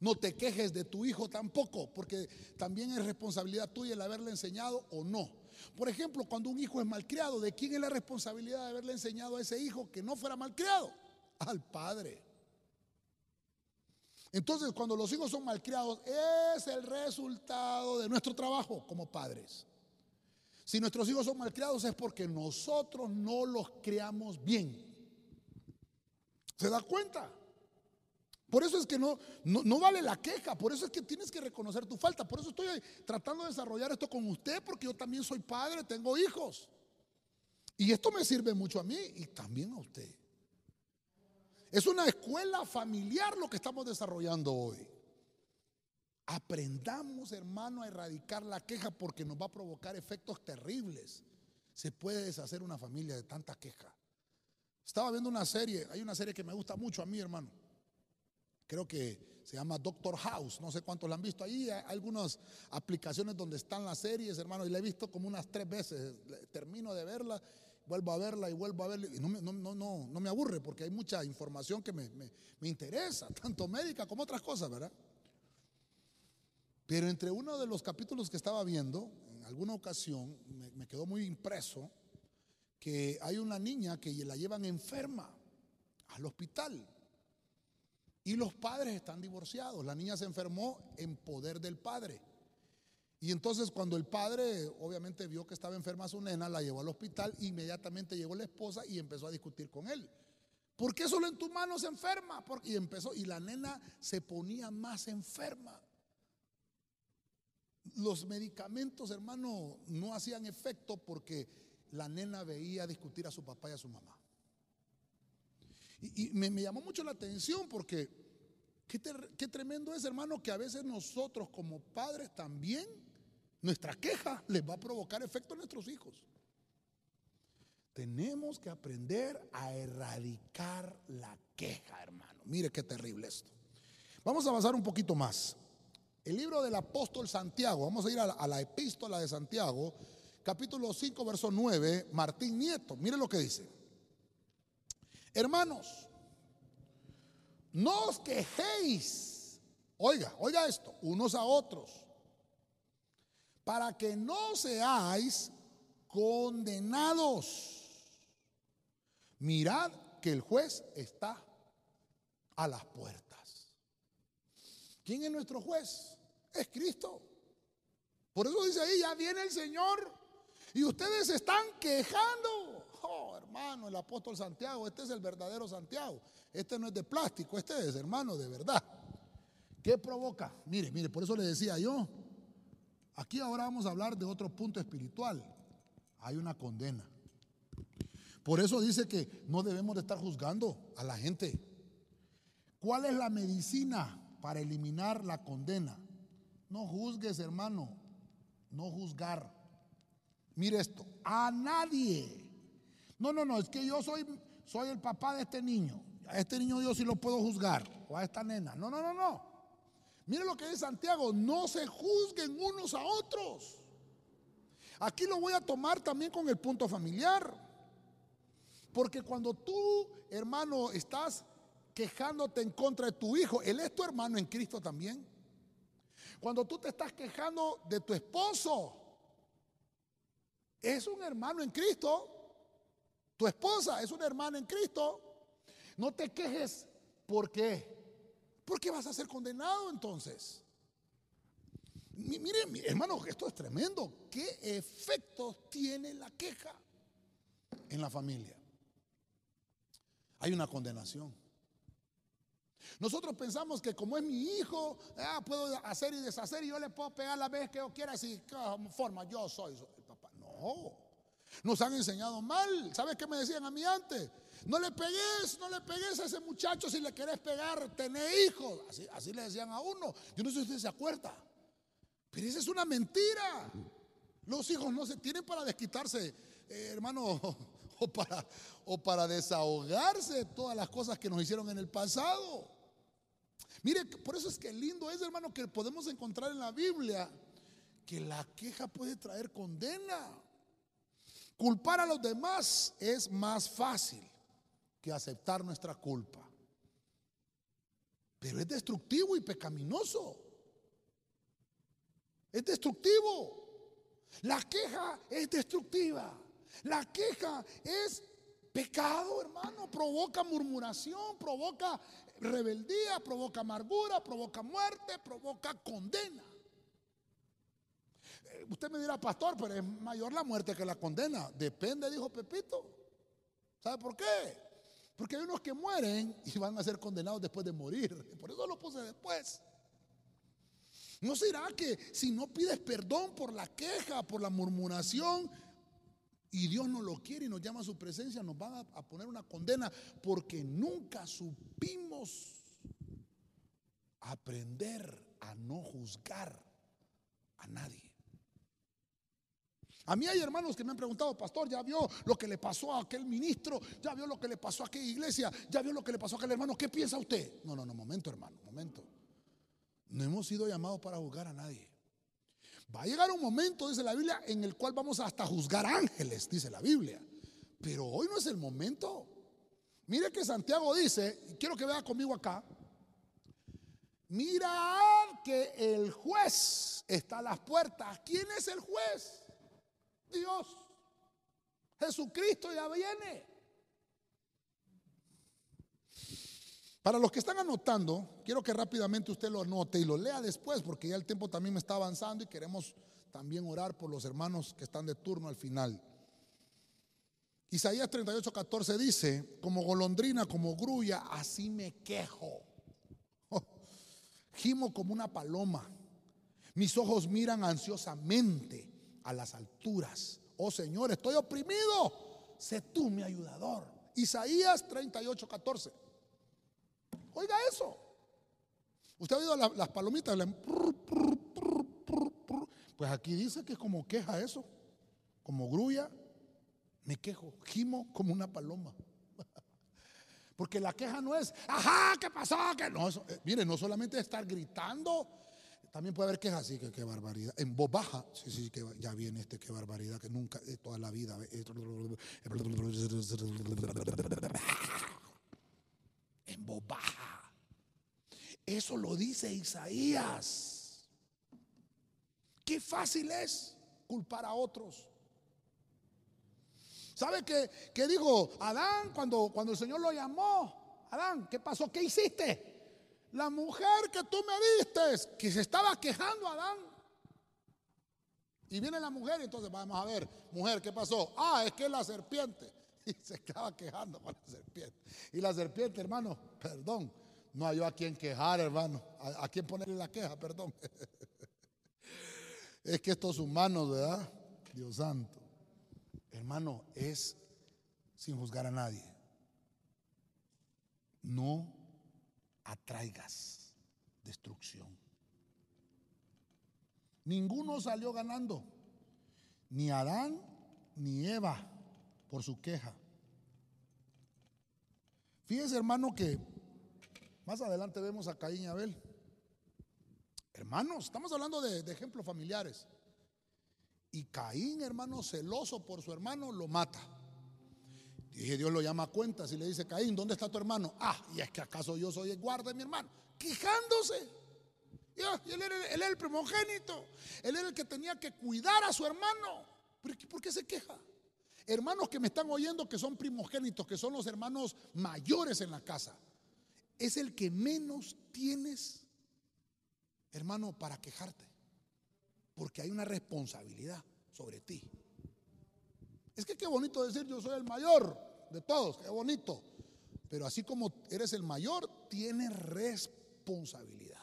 No te quejes de tu hijo tampoco, porque también es responsabilidad tuya el haberle enseñado o no. Por ejemplo, cuando un hijo es malcriado, ¿de quién es la responsabilidad de haberle enseñado a ese hijo que no fuera malcriado? Al padre. Entonces, cuando los hijos son malcriados, es el resultado de nuestro trabajo como padres. Si nuestros hijos son malcriados es porque nosotros no los criamos bien. ¿Se da cuenta? Por eso es que no, no, vale la queja, por eso es que tienes que reconocer tu falta. Por eso estoy tratando de desarrollar esto con usted, porque yo también soy padre, tengo hijos. Y esto me sirve mucho a mí y también a usted. Es una escuela familiar lo que estamos desarrollando hoy. Aprendamos, hermano, a erradicar la queja porque nos va a provocar efectos terribles. Se puede deshacer una familia de tanta queja. Estaba viendo una serie, hay una serie que me gusta mucho a mí, hermano creo que se llama Doctor House, no sé cuántos la han visto. Ahí hay algunas aplicaciones donde están las series, hermano, y la he visto como unas tres veces. Termino de verla, vuelvo a verla y vuelvo a verla. Y no me, aburre porque hay mucha información que me, interesa, tanto médica como otras cosas, ¿verdad? Pero entre uno de los capítulos que estaba viendo, en alguna ocasión, me, quedó muy impreso que hay una niña que la llevan enferma al hospital. Y los padres están divorciados. La niña se enfermó en poder del padre. Y entonces cuando el padre obviamente vio que estaba enferma su nena, la llevó al hospital, inmediatamente llegó la esposa y empezó a discutir con él. ¿Por qué solo en tu mano se enferma? y empezó, y la nena se ponía más enferma. Los medicamentos, hermano, no hacían efecto porque la nena veía discutir a su papá y a su mamá. Y, me, llamó mucho la atención porque qué, tremendo es, hermano, que a veces nosotros como padres también, nuestra queja les va a provocar efecto a nuestros hijos. Tenemos que aprender a erradicar la queja, hermano. Mire qué terrible esto. Vamos a avanzar un poquito más. El libro del apóstol Santiago, vamos a ir a la, epístola de Santiago, capítulo 5, verso 9, Martín Nieto. Mire lo que dice. Hermanos, no os quejéis, oiga, oiga esto, unos a otros, para que no seáis condenados. Mirad que el juez está a las puertas. ¿Quién es nuestro juez? Es Cristo. Por eso dice ahí, ya viene el Señor y ustedes se están quejando. Oh, hermano, el apóstol Santiago, este es el verdadero Santiago. Este no es de plástico, este es hermano de verdad. ¿Qué provoca? Mire, mire, por eso le decía yo, aquí ahora vamos a hablar de otro punto espiritual. Hay una condena. Por eso dice que no debemos de estar juzgando a la gente. ¿Cuál es la medicina para eliminar la condena? No juzgues, hermano, no juzgar. Mire esto, a nadie. No, no, no, es que yo soy, soy el papá de este niño. A este niño yo sí lo puedo juzgar. O a esta nena. No, no, no, no. Mire lo que dice Santiago, no se juzguen unos a otros. Aquí lo voy a tomar también con el punto familiar. Porque cuando tú, hermano, estás quejándote en contra de tu hijo, él es tu hermano en Cristo también. Cuando tú te estás quejando de tu esposo, es un hermano en Cristo. Tu esposa es una hermana en Cristo. No te quejes. ¿Por qué? Porque vas a ser condenado entonces. Miren, hermano, esto es tremendo. ¿Qué efectos tiene la queja en la familia? Hay una condenación. Nosotros pensamos que como es mi hijo, ah, puedo hacer y deshacer y yo le puedo pegar la vez que yo quiera, así forma, yo soy No. Nos han enseñado mal. ¿Sabes qué me decían a mí antes? No le pegues, no le pegues a ese muchacho si le querés pegar, tené hijos. Así, así le decían a uno. Yo no sé si usted se acuerda. Pero esa es una mentira. Los hijos no se tienen para desquitarse, eh, hermano, o para, o para desahogarse de todas las cosas que nos hicieron en el pasado. Mire, por eso es que lindo es, hermano, que podemos encontrar en la Biblia que la queja puede traer condena. Culpar a los demás es más fácil que aceptar nuestra culpa. Pero es destructivo y pecaminoso. Es destructivo. La queja es destructiva. La queja es pecado, hermano. Provoca murmuración, provoca rebeldía, provoca amargura, provoca muerte, provoca condena. Eh, usted me dirá, pastor, pero es mayor la muerte que la condena. Depende, dijo Pepito. ¿Sabe por qué? Porque hay unos que mueren y van a ser condenados después de morir. Por eso lo puse después. ¿No será que si no pides perdón por la queja, por la murmuración, y Dios no lo quiere y nos llama a su presencia, nos van a, poner una condena porque nunca supimos aprender a no juzgar a nadie? A mí hay hermanos que me han preguntado, pastor, ya vio lo que le pasó a aquel ministro, ya vio lo que le pasó a aquella iglesia, ya vio lo que le pasó a aquel hermano, ¿qué piensa usted? No, no, no, momento hermano, momento. No hemos sido llamados para juzgar a nadie. Va a llegar un momento, dice la Biblia, en el cual vamos hasta juzgar ángeles, dice la Biblia. Pero hoy no es el momento. Mire que Santiago dice, y quiero que vea conmigo acá, mirad que el juez está a las puertas. ¿Quién es el juez? Dios. Jesucristo ya viene. Para los que están anotando, quiero que rápidamente usted lo anote y lo lea después, porque ya el tiempo también me está avanzando y queremos también orar por los hermanos que están de turno al final. Isaías 38, 14 dice, como golondrina, como grulla, así me quejo. gimo como una paloma. Mis ojos miran ansiosamente a las alturas. Oh Señor, estoy oprimido. Sé tú mi ayudador. Isaías 38, 14. Oiga eso. ¿Usted ha oído las, palomitas? Pues aquí dice que es como queja eso, como grulla, me quejo, gimo como una paloma. Porque la queja no es, ajá, ¿qué pasó? Que no, eh, mire, no solamente estar gritando, también puede haber quejas, sí, que qué barbaridad. En voz baja, sí, sí, ya viene este, qué barbaridad, que nunca, de toda la vida. Eh, en voz baja. Eso lo dice Isaías. Qué fácil es culpar a otros. ¿Sabe qué, qué dijo Adán cuando, cuando el Señor lo llamó? Adán, ¿qué pasó? ¿Qué hiciste? La mujer que tú me diste, que se estaba quejando Adán. Y viene la mujer entonces vamos a ver, mujer, ¿qué pasó? Ah, es que la serpiente. Y se estaba quejando con la serpiente. Y la serpiente, hermano, perdón, no hay a quien quejar, hermano. A, a quien ponerle la queja, perdón. es que estos humanos, ¿verdad? Dios santo. Hermano, es sin juzgar a nadie. No atraigas destrucción. Ninguno salió ganando, ni Adán ni Eva por su queja. Fíjese, hermano, que más adelante vemos a Caín y Abel. Hermanos, estamos hablando de, ejemplos familiares. Y Caín, hermano, celoso por su hermano, lo mata. Dije, Dios lo llama a cuentas y le dice, Caín, ¿dónde está tu hermano? Ah, y es que acaso yo soy el guarda de mi hermano. Quejándose. Él, era, el primogénito. Él era el que tenía que cuidar a su hermano. ¿Por qué se queja? Hermanos que me están oyendo que son primogénitos, que son los hermanos mayores en la casa. Es el que menos tienes, hermano, para quejarte. Porque hay una responsabilidad sobre ti. Es que qué bonito decir yo soy el mayor de todos, qué bonito. Pero así como eres el mayor, tienes responsabilidad.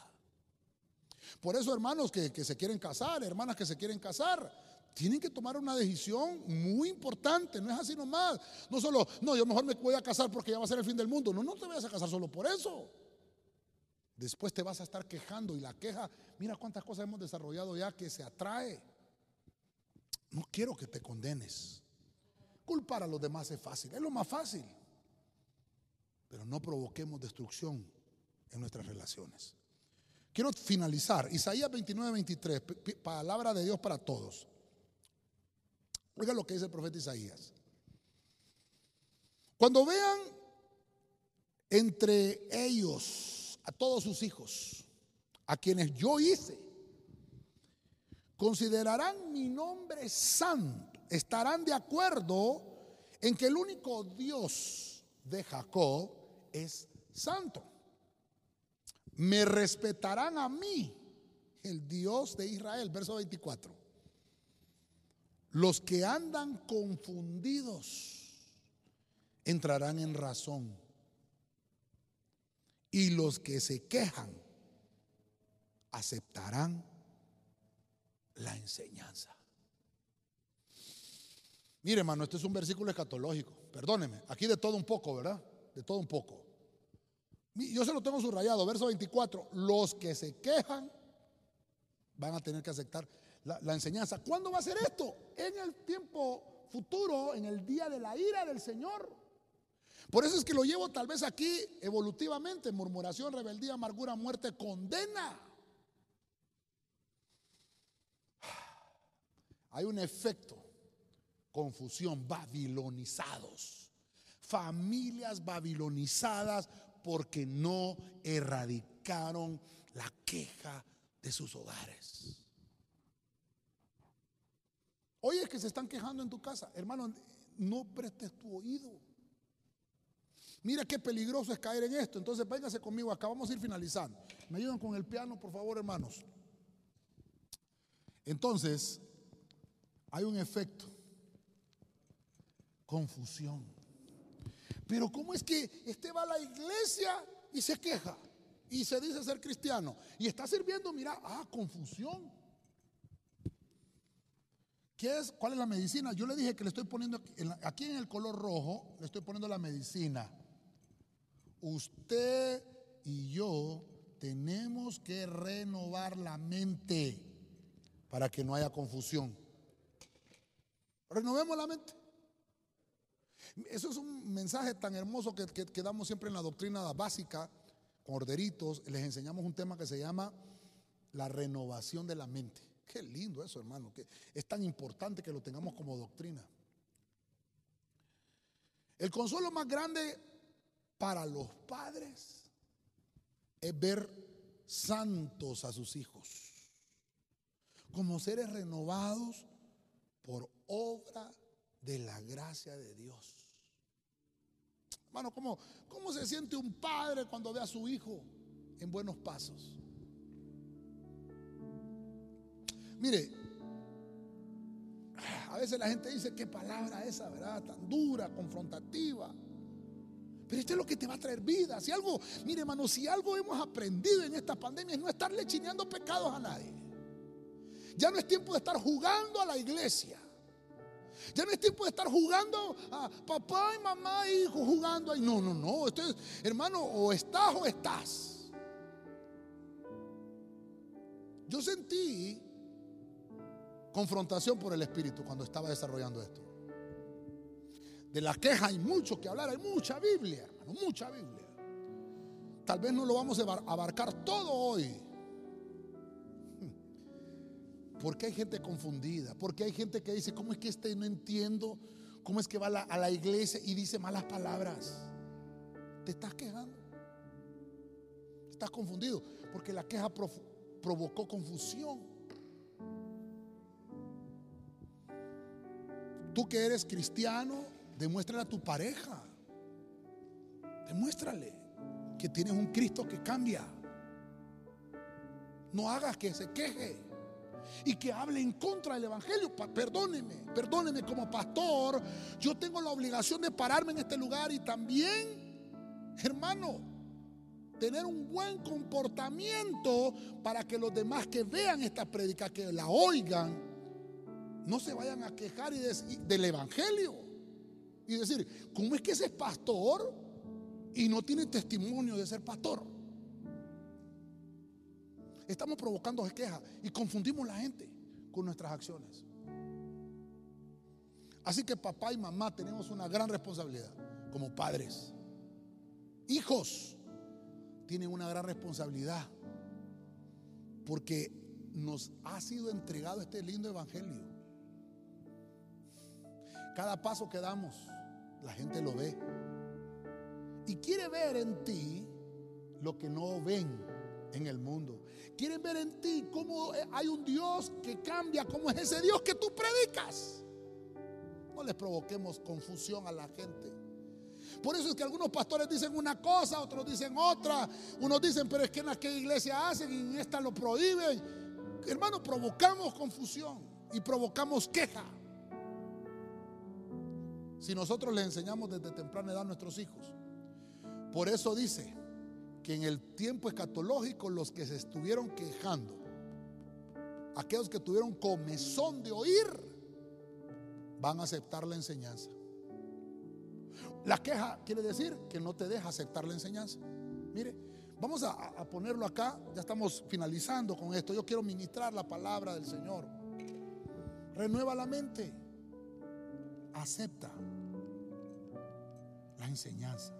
Por eso, hermanos que, que se quieren casar, hermanas que se quieren casar, tienen que tomar una decisión muy importante, no es así nomás. No solo, no, yo mejor me voy a casar porque ya va a ser el fin del mundo. No, no te vayas a casar solo por eso. Después te vas a estar quejando y la queja, mira cuántas cosas hemos desarrollado ya que se atrae. No quiero que te condenes. Culpar a los demás es fácil, es lo más fácil. Pero no provoquemos destrucción en nuestras relaciones. Quiero finalizar. Isaías 29, 23, palabra de Dios para todos. Oiga lo que dice el profeta Isaías. Cuando vean entre ellos a todos sus hijos, a quienes yo hice, considerarán mi nombre santo, estarán de acuerdo en que el único Dios de Jacob es santo. Me respetarán a mí, el Dios de Israel, verso 24. Los que andan confundidos entrarán en razón. Y los que se quejan aceptarán la enseñanza. Mire, hermano, este es un versículo escatológico. Perdóneme, aquí de todo un poco, ¿verdad? De todo un poco. Yo se lo tengo subrayado, verso 24. Los que se quejan van a tener que aceptar la, enseñanza. ¿Cuándo va a ser esto? En el tiempo futuro, en el día de la ira del Señor. Por eso es que lo llevo tal vez aquí evolutivamente, murmuración, rebeldía, amargura, muerte, condena. Hay un efecto, confusión, babilonizados, familias babilonizadas porque no erradicaron la queja de sus hogares. Oye, que se están quejando en tu casa. Hermano, no prestes tu oído. Mira qué peligroso es caer en esto. Entonces, véngase conmigo acá. Vamos a ir finalizando. ¿Me ayudan con el piano, por favor, hermanos? Entonces, hay un efecto. Confusión. Pero ¿cómo es que este va a la iglesia y se queja? Y se dice ser cristiano. Y está sirviendo, mira, ah, confusión. ¿Qué es? ¿Cuál es la medicina? Yo le dije que le estoy poniendo aquí en el color rojo, le estoy poniendo la medicina. Usted y yo tenemos que renovar la mente para que no haya confusión. Renovemos la mente. Eso es un mensaje tan hermoso que, que, damos siempre en la doctrina básica, con orderitos. Les enseñamos un tema que se llama la renovación de la mente. Qué lindo eso, hermano. Que es tan importante que lo tengamos como doctrina. El consuelo más grande para los padres es ver santos a sus hijos, como seres renovados por obra de la gracia de Dios. Hermano, ¿cómo, ¿cómo se siente un padre cuando ve a su hijo en buenos pasos? Mire, a veces la gente dice, qué palabra esa, ¿verdad? Tan dura, confrontativa. Pero esto es lo que te va a traer vida. Si algo, mire hermano, si algo hemos aprendido en esta pandemia es no estarle chineando pecados a nadie. Ya no es tiempo de estar jugando a la iglesia. Ya no es tiempo de estar jugando a papá y mamá e hijo jugando ahí. No, no, no. Esto es, hermano, o estás o estás. Yo sentí confrontación por el Espíritu cuando estaba desarrollando esto. De la queja hay mucho que hablar, hay mucha Biblia, hermano, mucha Biblia. Tal vez no lo vamos a abarcar todo hoy. Porque hay gente confundida, porque hay gente que dice, ¿cómo es que este no entiendo? ¿Cómo es que va a la, iglesia y dice malas palabras? Te estás quejando. Estás confundido, porque la queja provocó confusión. Tú que eres cristiano, demuéstrale a tu pareja. Demuéstrale que tienes un Cristo que cambia. No hagas que se queje y que hable en contra del Evangelio. Perdóneme, perdóneme como pastor. Yo tengo la obligación de pararme en este lugar y también, hermano, tener un buen comportamiento para que los demás que vean esta prédica, que la oigan, no se vayan a quejar y del Evangelio y decir, ¿cómo es que ese es pastor y no tiene testimonio de ser pastor? Estamos provocando quejas y confundimos la gente con nuestras acciones. Así que papá y mamá tenemos una gran responsabilidad como padres. Hijos tienen una gran responsabilidad porque nos ha sido entregado este lindo evangelio. Cada paso que damos, la gente lo ve. Y quiere ver en ti lo que no ven en el mundo. Quieren ver en ti cómo hay un Dios que cambia, como es ese Dios que tú predicas. No les provoquemos confusión a la gente. Por eso es que algunos pastores dicen una cosa, otros dicen otra. Unos dicen, pero es que en aquella iglesia hacen y en esta lo prohíben. Hermano, provocamos confusión y provocamos queja. Si nosotros les enseñamos desde temprana edad a nuestros hijos. Por eso dice que en el tiempo escatológico los que se estuvieron quejando, aquellos que tuvieron comezón de oír, van a aceptar la enseñanza. La queja quiere decir que no te deja aceptar la enseñanza. Mire, vamos a, ponerlo acá, ya estamos finalizando con esto. Yo quiero ministrar la palabra del Señor. Renueva la mente, acepta la enseñanza.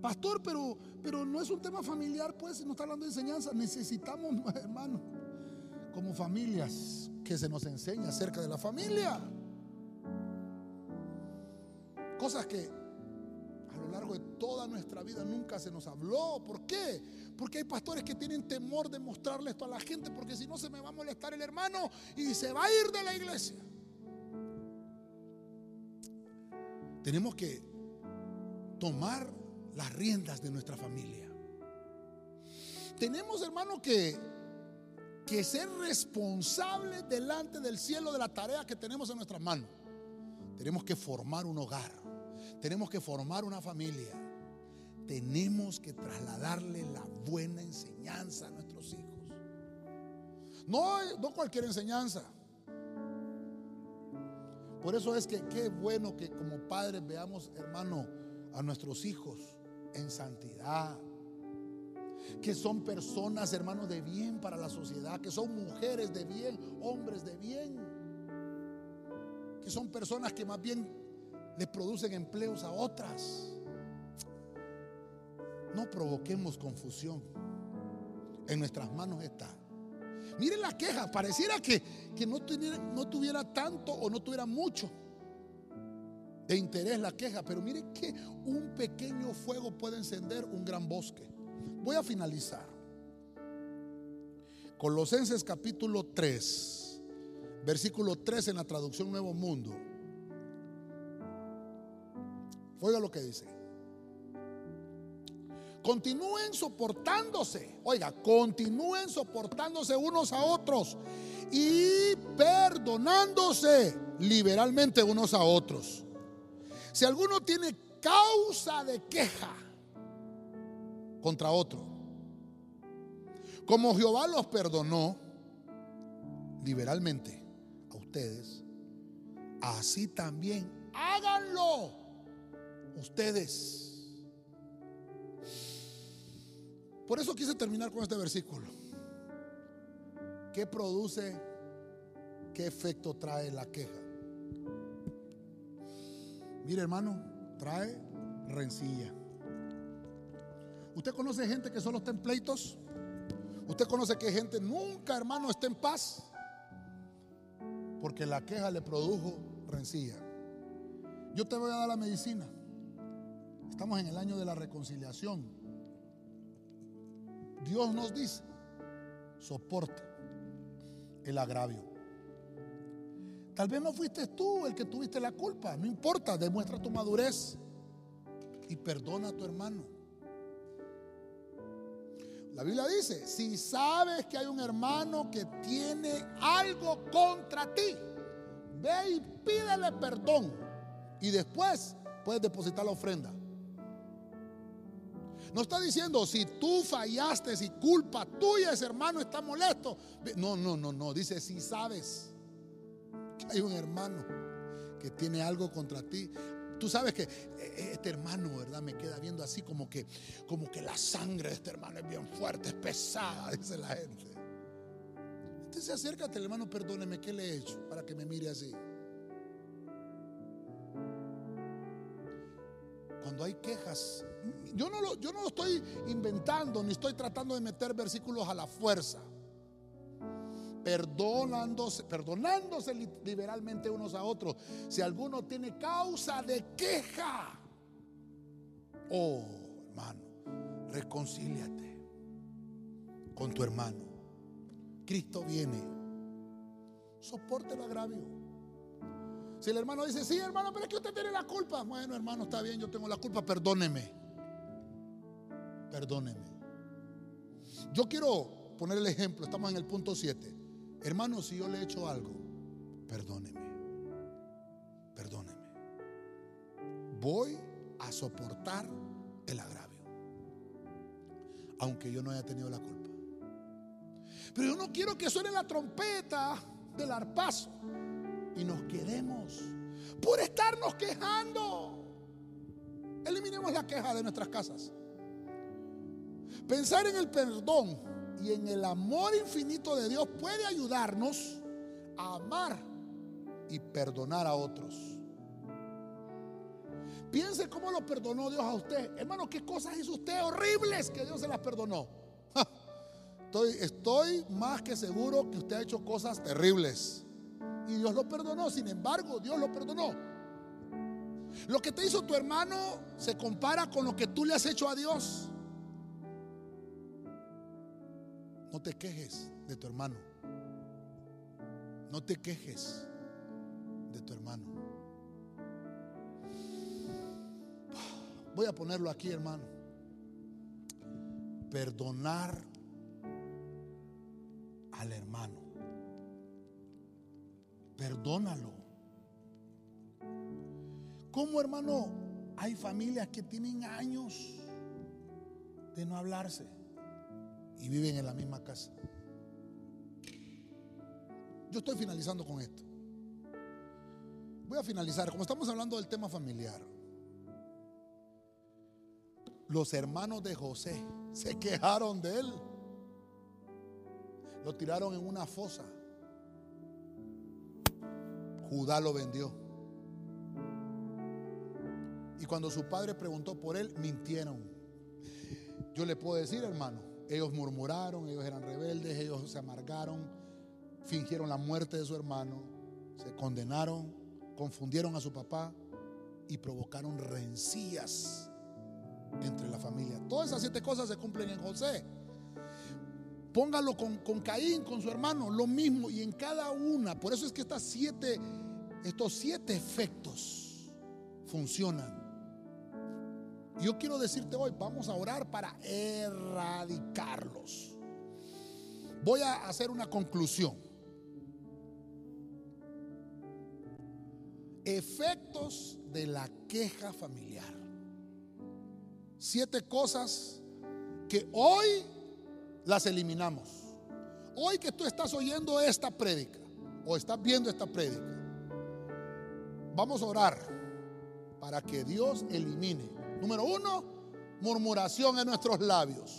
Pastor, pero, pero no es un tema familiar, pues, no está hablando de enseñanza. Necesitamos, hermano, como familias, que se nos enseñe acerca de la familia. Cosas que a lo largo de toda nuestra vida nunca se nos habló. ¿Por qué? Porque hay pastores que tienen temor de mostrarle esto a la gente, porque si no se me va a molestar el hermano y se va a ir de la iglesia. Tenemos que tomar las riendas de nuestra familia. Tenemos, hermano, que, ser responsables delante del cielo de la tarea que tenemos en nuestras manos. Tenemos que formar un hogar. Tenemos que formar una familia. Tenemos que trasladarle la buena enseñanza a nuestros hijos. No, no cualquier enseñanza. Por eso es que qué bueno que como padres veamos, hermano, a nuestros hijos en santidad. Que son personas, hermanos, de bien para la sociedad. Que son mujeres de bien, hombres de bien. Que son personas que más bien le producen empleos a otras. No provoquemos confusión. En nuestras manos está. Miren la queja, pareciera que, que no, tuviera, no tuviera tanto o no tuviera mucho de interés la queja, pero miren que un pequeño fuego puede encender un gran bosque. Voy a finalizar. Colosenses capítulo 3, versículo 3 en la traducción Nuevo Mundo. Oiga lo que dice. Continúen soportándose. Oiga, continúen soportándose unos a otros y perdonándose liberalmente unos a otros. Si alguno tiene causa de queja contra otro, como Jehová los perdonó liberalmente a ustedes, así también háganlo ustedes. Por eso quise terminar con este versículo. ¿Qué produce, qué efecto trae la queja? Mire hermano, trae rencilla. ¿Usted conoce gente que solo está en pleitos? ¿Usted conoce que gente nunca, hermano, está en paz? Porque la queja le produjo rencilla. Yo te voy a dar la medicina. Estamos en el año de la reconciliación. Dios nos dice, soporta el agravio. Tal vez no fuiste tú el que tuviste la culpa, no importa, demuestra tu madurez y perdona a tu hermano. La Biblia dice, si sabes que hay un hermano que tiene algo contra ti, ve y pídele perdón y después puedes depositar la ofrenda. No está diciendo si tú fallaste, si culpa tuya ese hermano está molesto. No, no, no, no. Dice si sabes hay un hermano que tiene algo contra ti, Tú sabes que eh, este hermano, ¿verdad? Me queda viendo así como que, como que la sangre de este hermano es bien fuerte, es pesada, dice la gente. Entonces acércate, hermano, perdóneme, ¿qué le he hecho para que me mire así? Cuando hay quejas, yo no, lo, yo no lo estoy inventando, ni estoy tratando de meter versículos a la fuerza perdonándose, perdonándose liberalmente unos a otros. Si alguno tiene causa de queja, oh hermano, reconcíliate con tu hermano. Cristo viene, soporte el agravio. Si el hermano dice, sí, hermano, pero es que usted tiene la culpa. Bueno, hermano, está bien, yo tengo la culpa, perdóneme. Perdóneme. Yo quiero poner el ejemplo, estamos en el punto 7. Hermano, si yo le he hecho algo, perdóneme. Perdóneme. Voy a soportar el agravio. Aunque yo no haya tenido la culpa. Pero yo no quiero que suene la trompeta del arpazo y nos quedemos por estarnos quejando. Eliminemos la queja de nuestras casas. Pensar en el perdón y en el amor infinito de Dios puede ayudarnos a amar y perdonar a otros. Piense cómo lo perdonó Dios a usted. Hermano, ¿qué cosas hizo usted horribles que Dios se las perdonó? Estoy, estoy más que seguro que usted ha hecho cosas terribles. Y Dios lo perdonó. Sin embargo, Dios lo perdonó. Lo que te hizo tu hermano se compara con lo que tú le has hecho a Dios. No te quejes de tu hermano. No te quejes de tu hermano. Voy a ponerlo aquí, hermano. Perdonar al hermano. Perdónalo. ¿Cómo, hermano? Hay familias que tienen años de no hablarse y viven en la misma casa. Yo estoy finalizando con esto. Voy a finalizar, como estamos hablando del tema familiar. Los hermanos de José se quejaron de él. Lo tiraron en una fosa. Judá lo vendió. Y cuando su padre preguntó por él, mintieron. Yo le puedo decir, hermano, ellos murmuraron, ellos eran rebeldes, ellos se amargaron, fingieron la muerte de su hermano, se condenaron, confundieron a su papá y provocaron rencillas entre la familia. Todas esas siete cosas se cumplen en José. Póngalo con, con Caín, con su hermano, lo mismo. Y en cada una, por eso es que estas siete, estos siete efectos funcionan yo quiero decirte hoy, vamos a orar para erradicarlos. Voy a hacer una conclusión. Efectos de la queja familiar. Siete cosas que hoy las eliminamos. Hoy que tú estás oyendo esta prédica o estás viendo esta prédica, vamos a orar para que Dios elimine Número uno, murmuración en nuestros labios.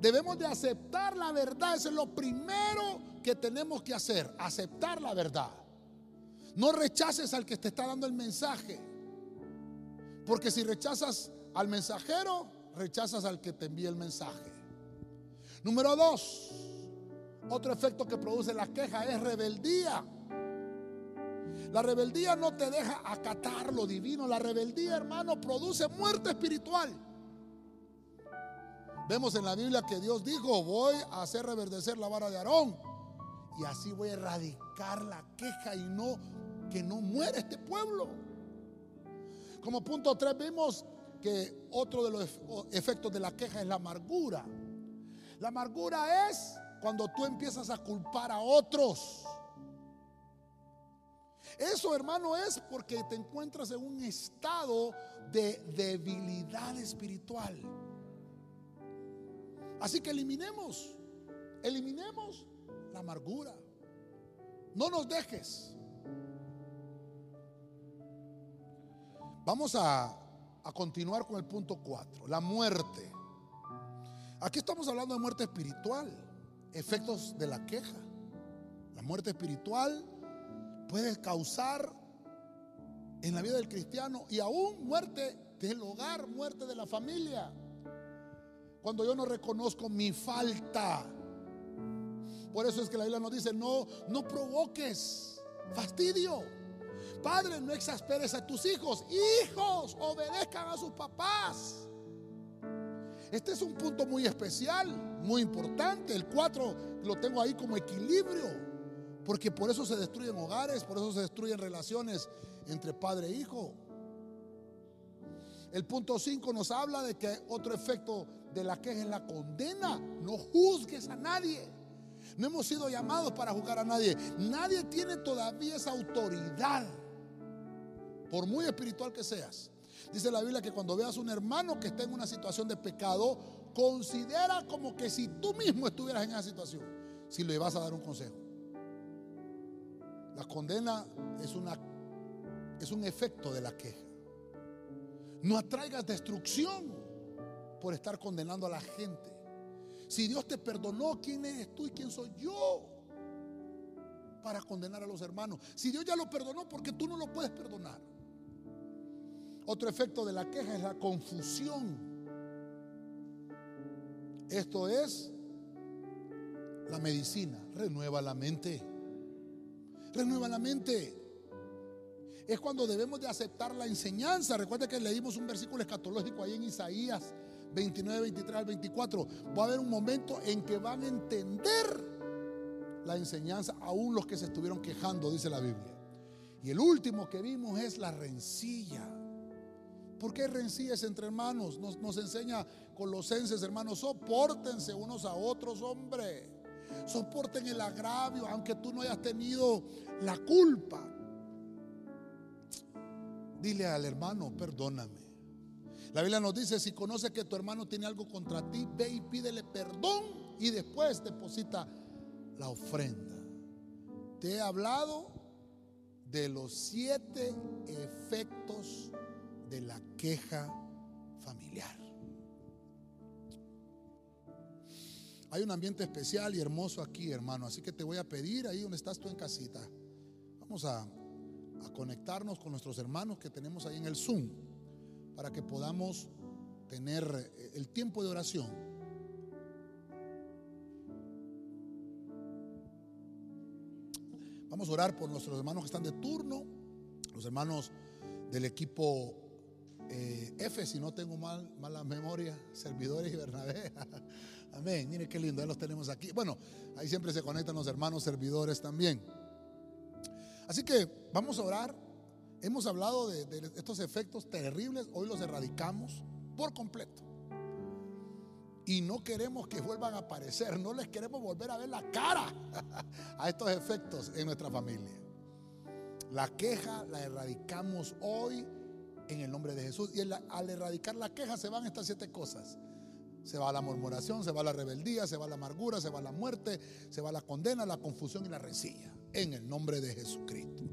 Debemos de aceptar la verdad. Eso es lo primero que tenemos que hacer. Aceptar la verdad. No rechaces al que te está dando el mensaje. Porque si rechazas al mensajero, rechazas al que te envía el mensaje. Número dos, otro efecto que produce la queja es rebeldía. La rebeldía no te deja acatar lo divino. La rebeldía, hermano, produce muerte espiritual. Vemos en la Biblia que Dios dijo, voy a hacer reverdecer la vara de Aarón. Y así voy a erradicar la queja y no que no muera este pueblo. Como punto 3 vemos que otro de los efectos de la queja es la amargura. La amargura es cuando tú empiezas a culpar a otros. Eso, hermano, es porque te encuentras en un estado de debilidad espiritual. Así que eliminemos, eliminemos la amargura, No nos dejes. Vamos a, a continuar con el punto 4, la muerte. Aquí estamos hablando de muerte espiritual, efectos de la queja. La muerte espiritual puede causar en la vida del cristiano y aún muerte del hogar, muerte de la familia. Cuando yo no reconozco mi falta. Por eso es que la Biblia nos dice, no, no provoques fastidio. Padre, no exasperes a tus hijos. Hijos, obedezcan a sus papás. Este es un punto muy especial, muy importante. El 4 lo tengo ahí como equilibrio. Porque por eso se destruyen hogares, por eso se destruyen relaciones entre padre e hijo. El punto 5 nos habla de que otro efecto de la queja es la condena. No juzgues a nadie. No hemos sido llamados para juzgar a nadie. Nadie tiene todavía esa autoridad, por muy espiritual que seas. Dice la Biblia que cuando veas un hermano que está en una situación de pecado, considera como que si tú mismo estuvieras en esa situación, si le vas a dar un consejo. La condena es, una, es un efecto de la queja. No atraigas destrucción por estar condenando a la gente. Si Dios te perdonó, ¿quién eres tú y quién soy yo? Para condenar a los hermanos. Si Dios ya lo perdonó, porque tú no lo puedes perdonar? Otro efecto de la queja es la confusión. Esto es la medicina. Renueva la mente. Renueva la mente. Es cuando debemos de aceptar la enseñanza. Recuerda que leímos un versículo escatológico ahí en Isaías 29, 23 al 24. Va a haber un momento en que van a entender la enseñanza, aún los que se estuvieron quejando, dice la Biblia. Y el último que vimos es la rencilla. ¿Por qué rencillas entre hermanos? Nos, nos enseña Colosenses, hermanos, soportense unos a otros, hombre. Soporten el agravio, aunque tú no hayas tenido la culpa. Dile al hermano, perdóname. La Biblia nos dice, si conoces que tu hermano tiene algo contra ti, ve y pídele perdón y después deposita la ofrenda. Te he hablado de los siete efectos de la queja familiar. Hay un ambiente especial y hermoso aquí, hermano. Así que te voy a pedir ahí donde estás tú en casita. Vamos a, conectarnos con nuestros hermanos que tenemos ahí en el Zoom para que podamos tener eh, el tiempo de oración. Vamos a orar por nuestros hermanos que están de turno, los hermanos del equipo eh, F, si no tengo mal, mala memoria, servidores y Bernabé. Amén. Mire qué lindo, ya los tenemos aquí. Bueno, ahí siempre se conectan los hermanos servidores también. Así que vamos a orar. Hemos hablado de estos efectos terribles, hoy los erradicamos por completo. Y no queremos que vuelvan a aparecer, no les queremos volver a ver la cara a estos efectos en nuestra familia. La queja la erradicamos hoy en el nombre de Jesús. Y al erradicar la queja se van estas siete cosas. Se va la murmuración, se va la rebeldía, se va la amargura, se va la muerte, se va la condena, la confusión y la rencilla. En el nombre de Jesucristo.